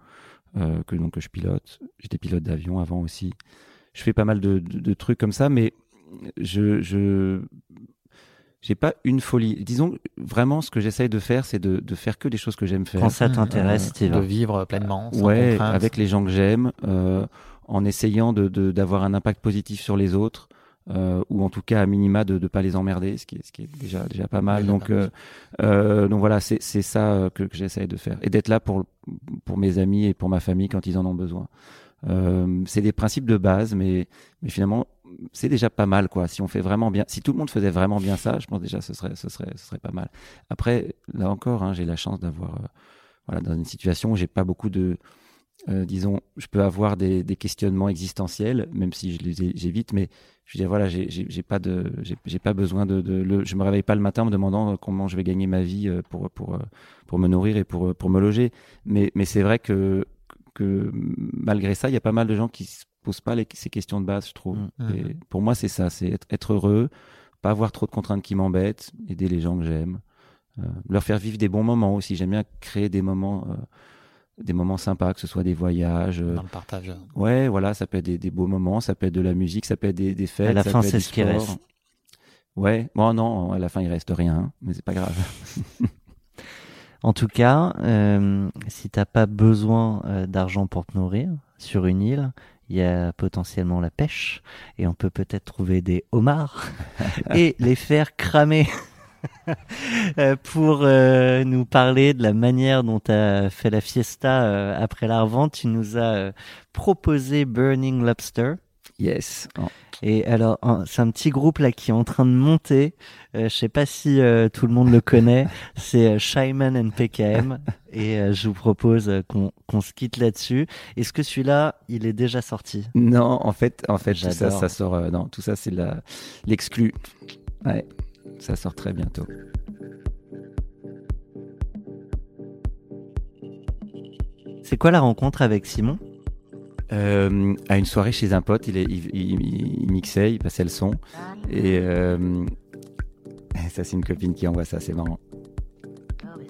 euh, que donc que je pilote. J'étais pilote d'avion avant aussi. Je fais pas mal de, de, de trucs comme ça, mais je je j'ai pas une folie. Disons vraiment, ce que j'essaye de faire, c'est de, de faire que des choses que j'aime faire. Quand ça t'intéresse, Euh, De vivre pleinement. sans Ouais, contrainte. avec les gens que j'aime, euh, en essayant de de- d'avoir un impact positif sur les autres, euh, ou en tout cas à minima de ne pas les emmerder, ce qui est, ce qui est déjà déjà pas mal. Oui, donc euh, euh, donc voilà, c'est c'est ça euh, que, que j'essaye de faire et d'être là pour pour mes amis et pour ma famille quand ils en ont besoin. Euh, c'est des principes de base, mais mais finalement c'est déjà pas mal quoi. Si on fait vraiment bien, si tout le monde faisait vraiment bien ça, je pense déjà ce serait ce serait ce serait pas mal. Après là encore, hein, j'ai la chance d'avoir euh, voilà dans une situation où j'ai pas beaucoup de euh, disons, je peux avoir des, des questionnements existentiels, même si je les j'évite, mais je veux dire, voilà, j'ai- pas de, j'ai pas besoin de, de je me réveille pas le matin en me demandant euh, comment je vais gagner ma vie euh, pour pour pour me nourrir et pour pour me loger. Mais mais c'est vrai que que malgré ça, il y a pas mal de gens qui se posent pas les, ces questions de base, je trouve. Mm. Et pour moi, c'est ça, c'est être, être heureux, pas avoir trop de contraintes qui m'embêtent, aider les gens que j'aime, euh, leur faire vivre des bons moments aussi. J'aime bien créer des moments. euh, des moments sympas, que ce soit des voyages, euh, Dans le partage. Ouais, voilà, ça peut être des, des beaux moments, ça peut être de la musique, ça peut être des, des fêtes. À la ça fin, c'est ce qui reste. Ouais, bon, non, à la fin, il reste rien, hein, mais c'est pas grave. En tout cas, euh, si t'as pas besoin euh, d'argent pour te nourrir sur une île, il y a potentiellement la pêche et on peut peut-être trouver des homards et les faire cramer. Euh, pour euh, nous parler de la manière dont tu as fait la fiesta euh, après la revente, tu nous as euh, proposé Burning Lobster. Yes. Oh, Et alors, c'est un petit groupe là qui est en train de monter. Euh, je sais pas si euh, tout le monde le connaît. C'est euh, Shyman and PKM. Et euh, je vous propose euh, qu'on qu'on se quitte là-dessus. Est-ce que celui-là, il est déjà sorti? Non, en fait, en fait, tout ça, sort. non, tout ça, c'est la l'exclu. Ouais, ça sort très bientôt. C'est quoi la rencontre avec Simon? Euh, à une soirée chez un pote, il, est, il, il- il mixait, il passait le son. Et euh, ça, c'est une copine qui envoie ça, c'est marrant.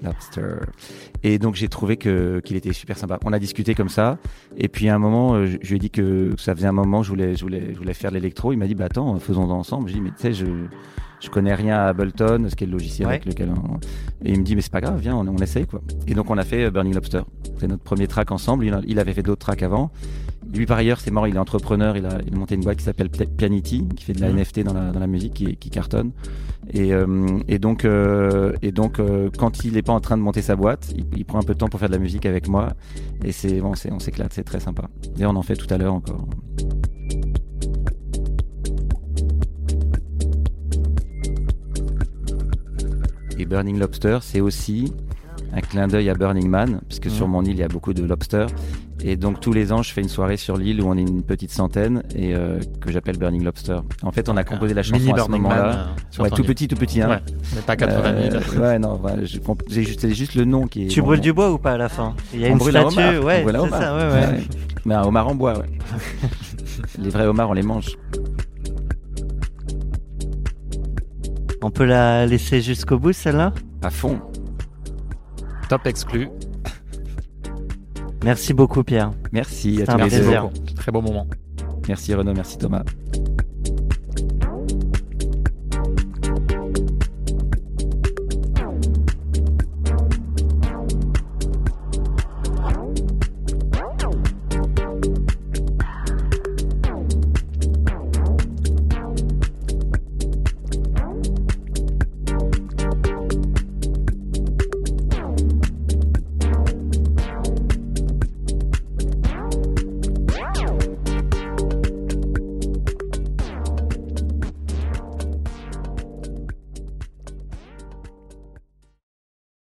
Lobster. Et donc j'ai trouvé que qu'il était super sympa. On a discuté comme ça, et puis à un moment, euh, je, je lui ai dit que ça faisait un moment, je voulais, je voulais, je voulais faire l'électro. Il m'a dit, bah attends, faisons ensemble. J'ai dit, mais tu sais, je, je connais rien à Ableton, ce qui est le logiciel Ouais. avec lequel on... Et il me dit, mais c'est pas grave, viens, on, on essaye quoi. Et donc on a fait Burning Lobster. C'est notre premier track ensemble. Il avait fait d'autres tracks avant. Lui, par ailleurs, c'est marrant, il est entrepreneur. Il a, il a monté une boîte qui s'appelle Pianity, qui fait de la Mhm. NFT dans la, dans la musique, qui, qui cartonne. Et, euh, et donc, euh, et donc euh, quand il n'est pas en train de monter sa boîte, il, il prend un peu de temps pour faire de la musique avec moi. Et c'est bon, c'est- on s'éclate, c'est très sympa. Et on en fait tout à l'heure encore. Et Burning Lobster, c'est aussi un clin d'œil à Burning Man, puisque sur Mhm. mon île, il y a beaucoup de lobsters. Et donc tous les ans, je fais une soirée sur l'île où on est une petite centaine et euh, que j'appelle Burning Lobster. En fait, on a composé la chanson Mini à ce moment-là. euh, sur Ouais, tout petit, tout petit. Hein. Ouais, mais pas 80 000. Euh, ouais, non, juste, c'est juste le nom qui est. Tu bon, brûles bon. du bois ou pas à la fin? Il y a On une brûle un statue, homard, ouais, c'est ça, ouais, ouais. Ouais. Mais un homard en bois, ouais. Les vrais homards, on les mange. On peut la laisser jusqu'au bout, celle-là? À fond. Top exclu. Merci beaucoup, Pierre. Merci à tous un plaisir. Très beau moment. Merci Renaud, merci Thomas.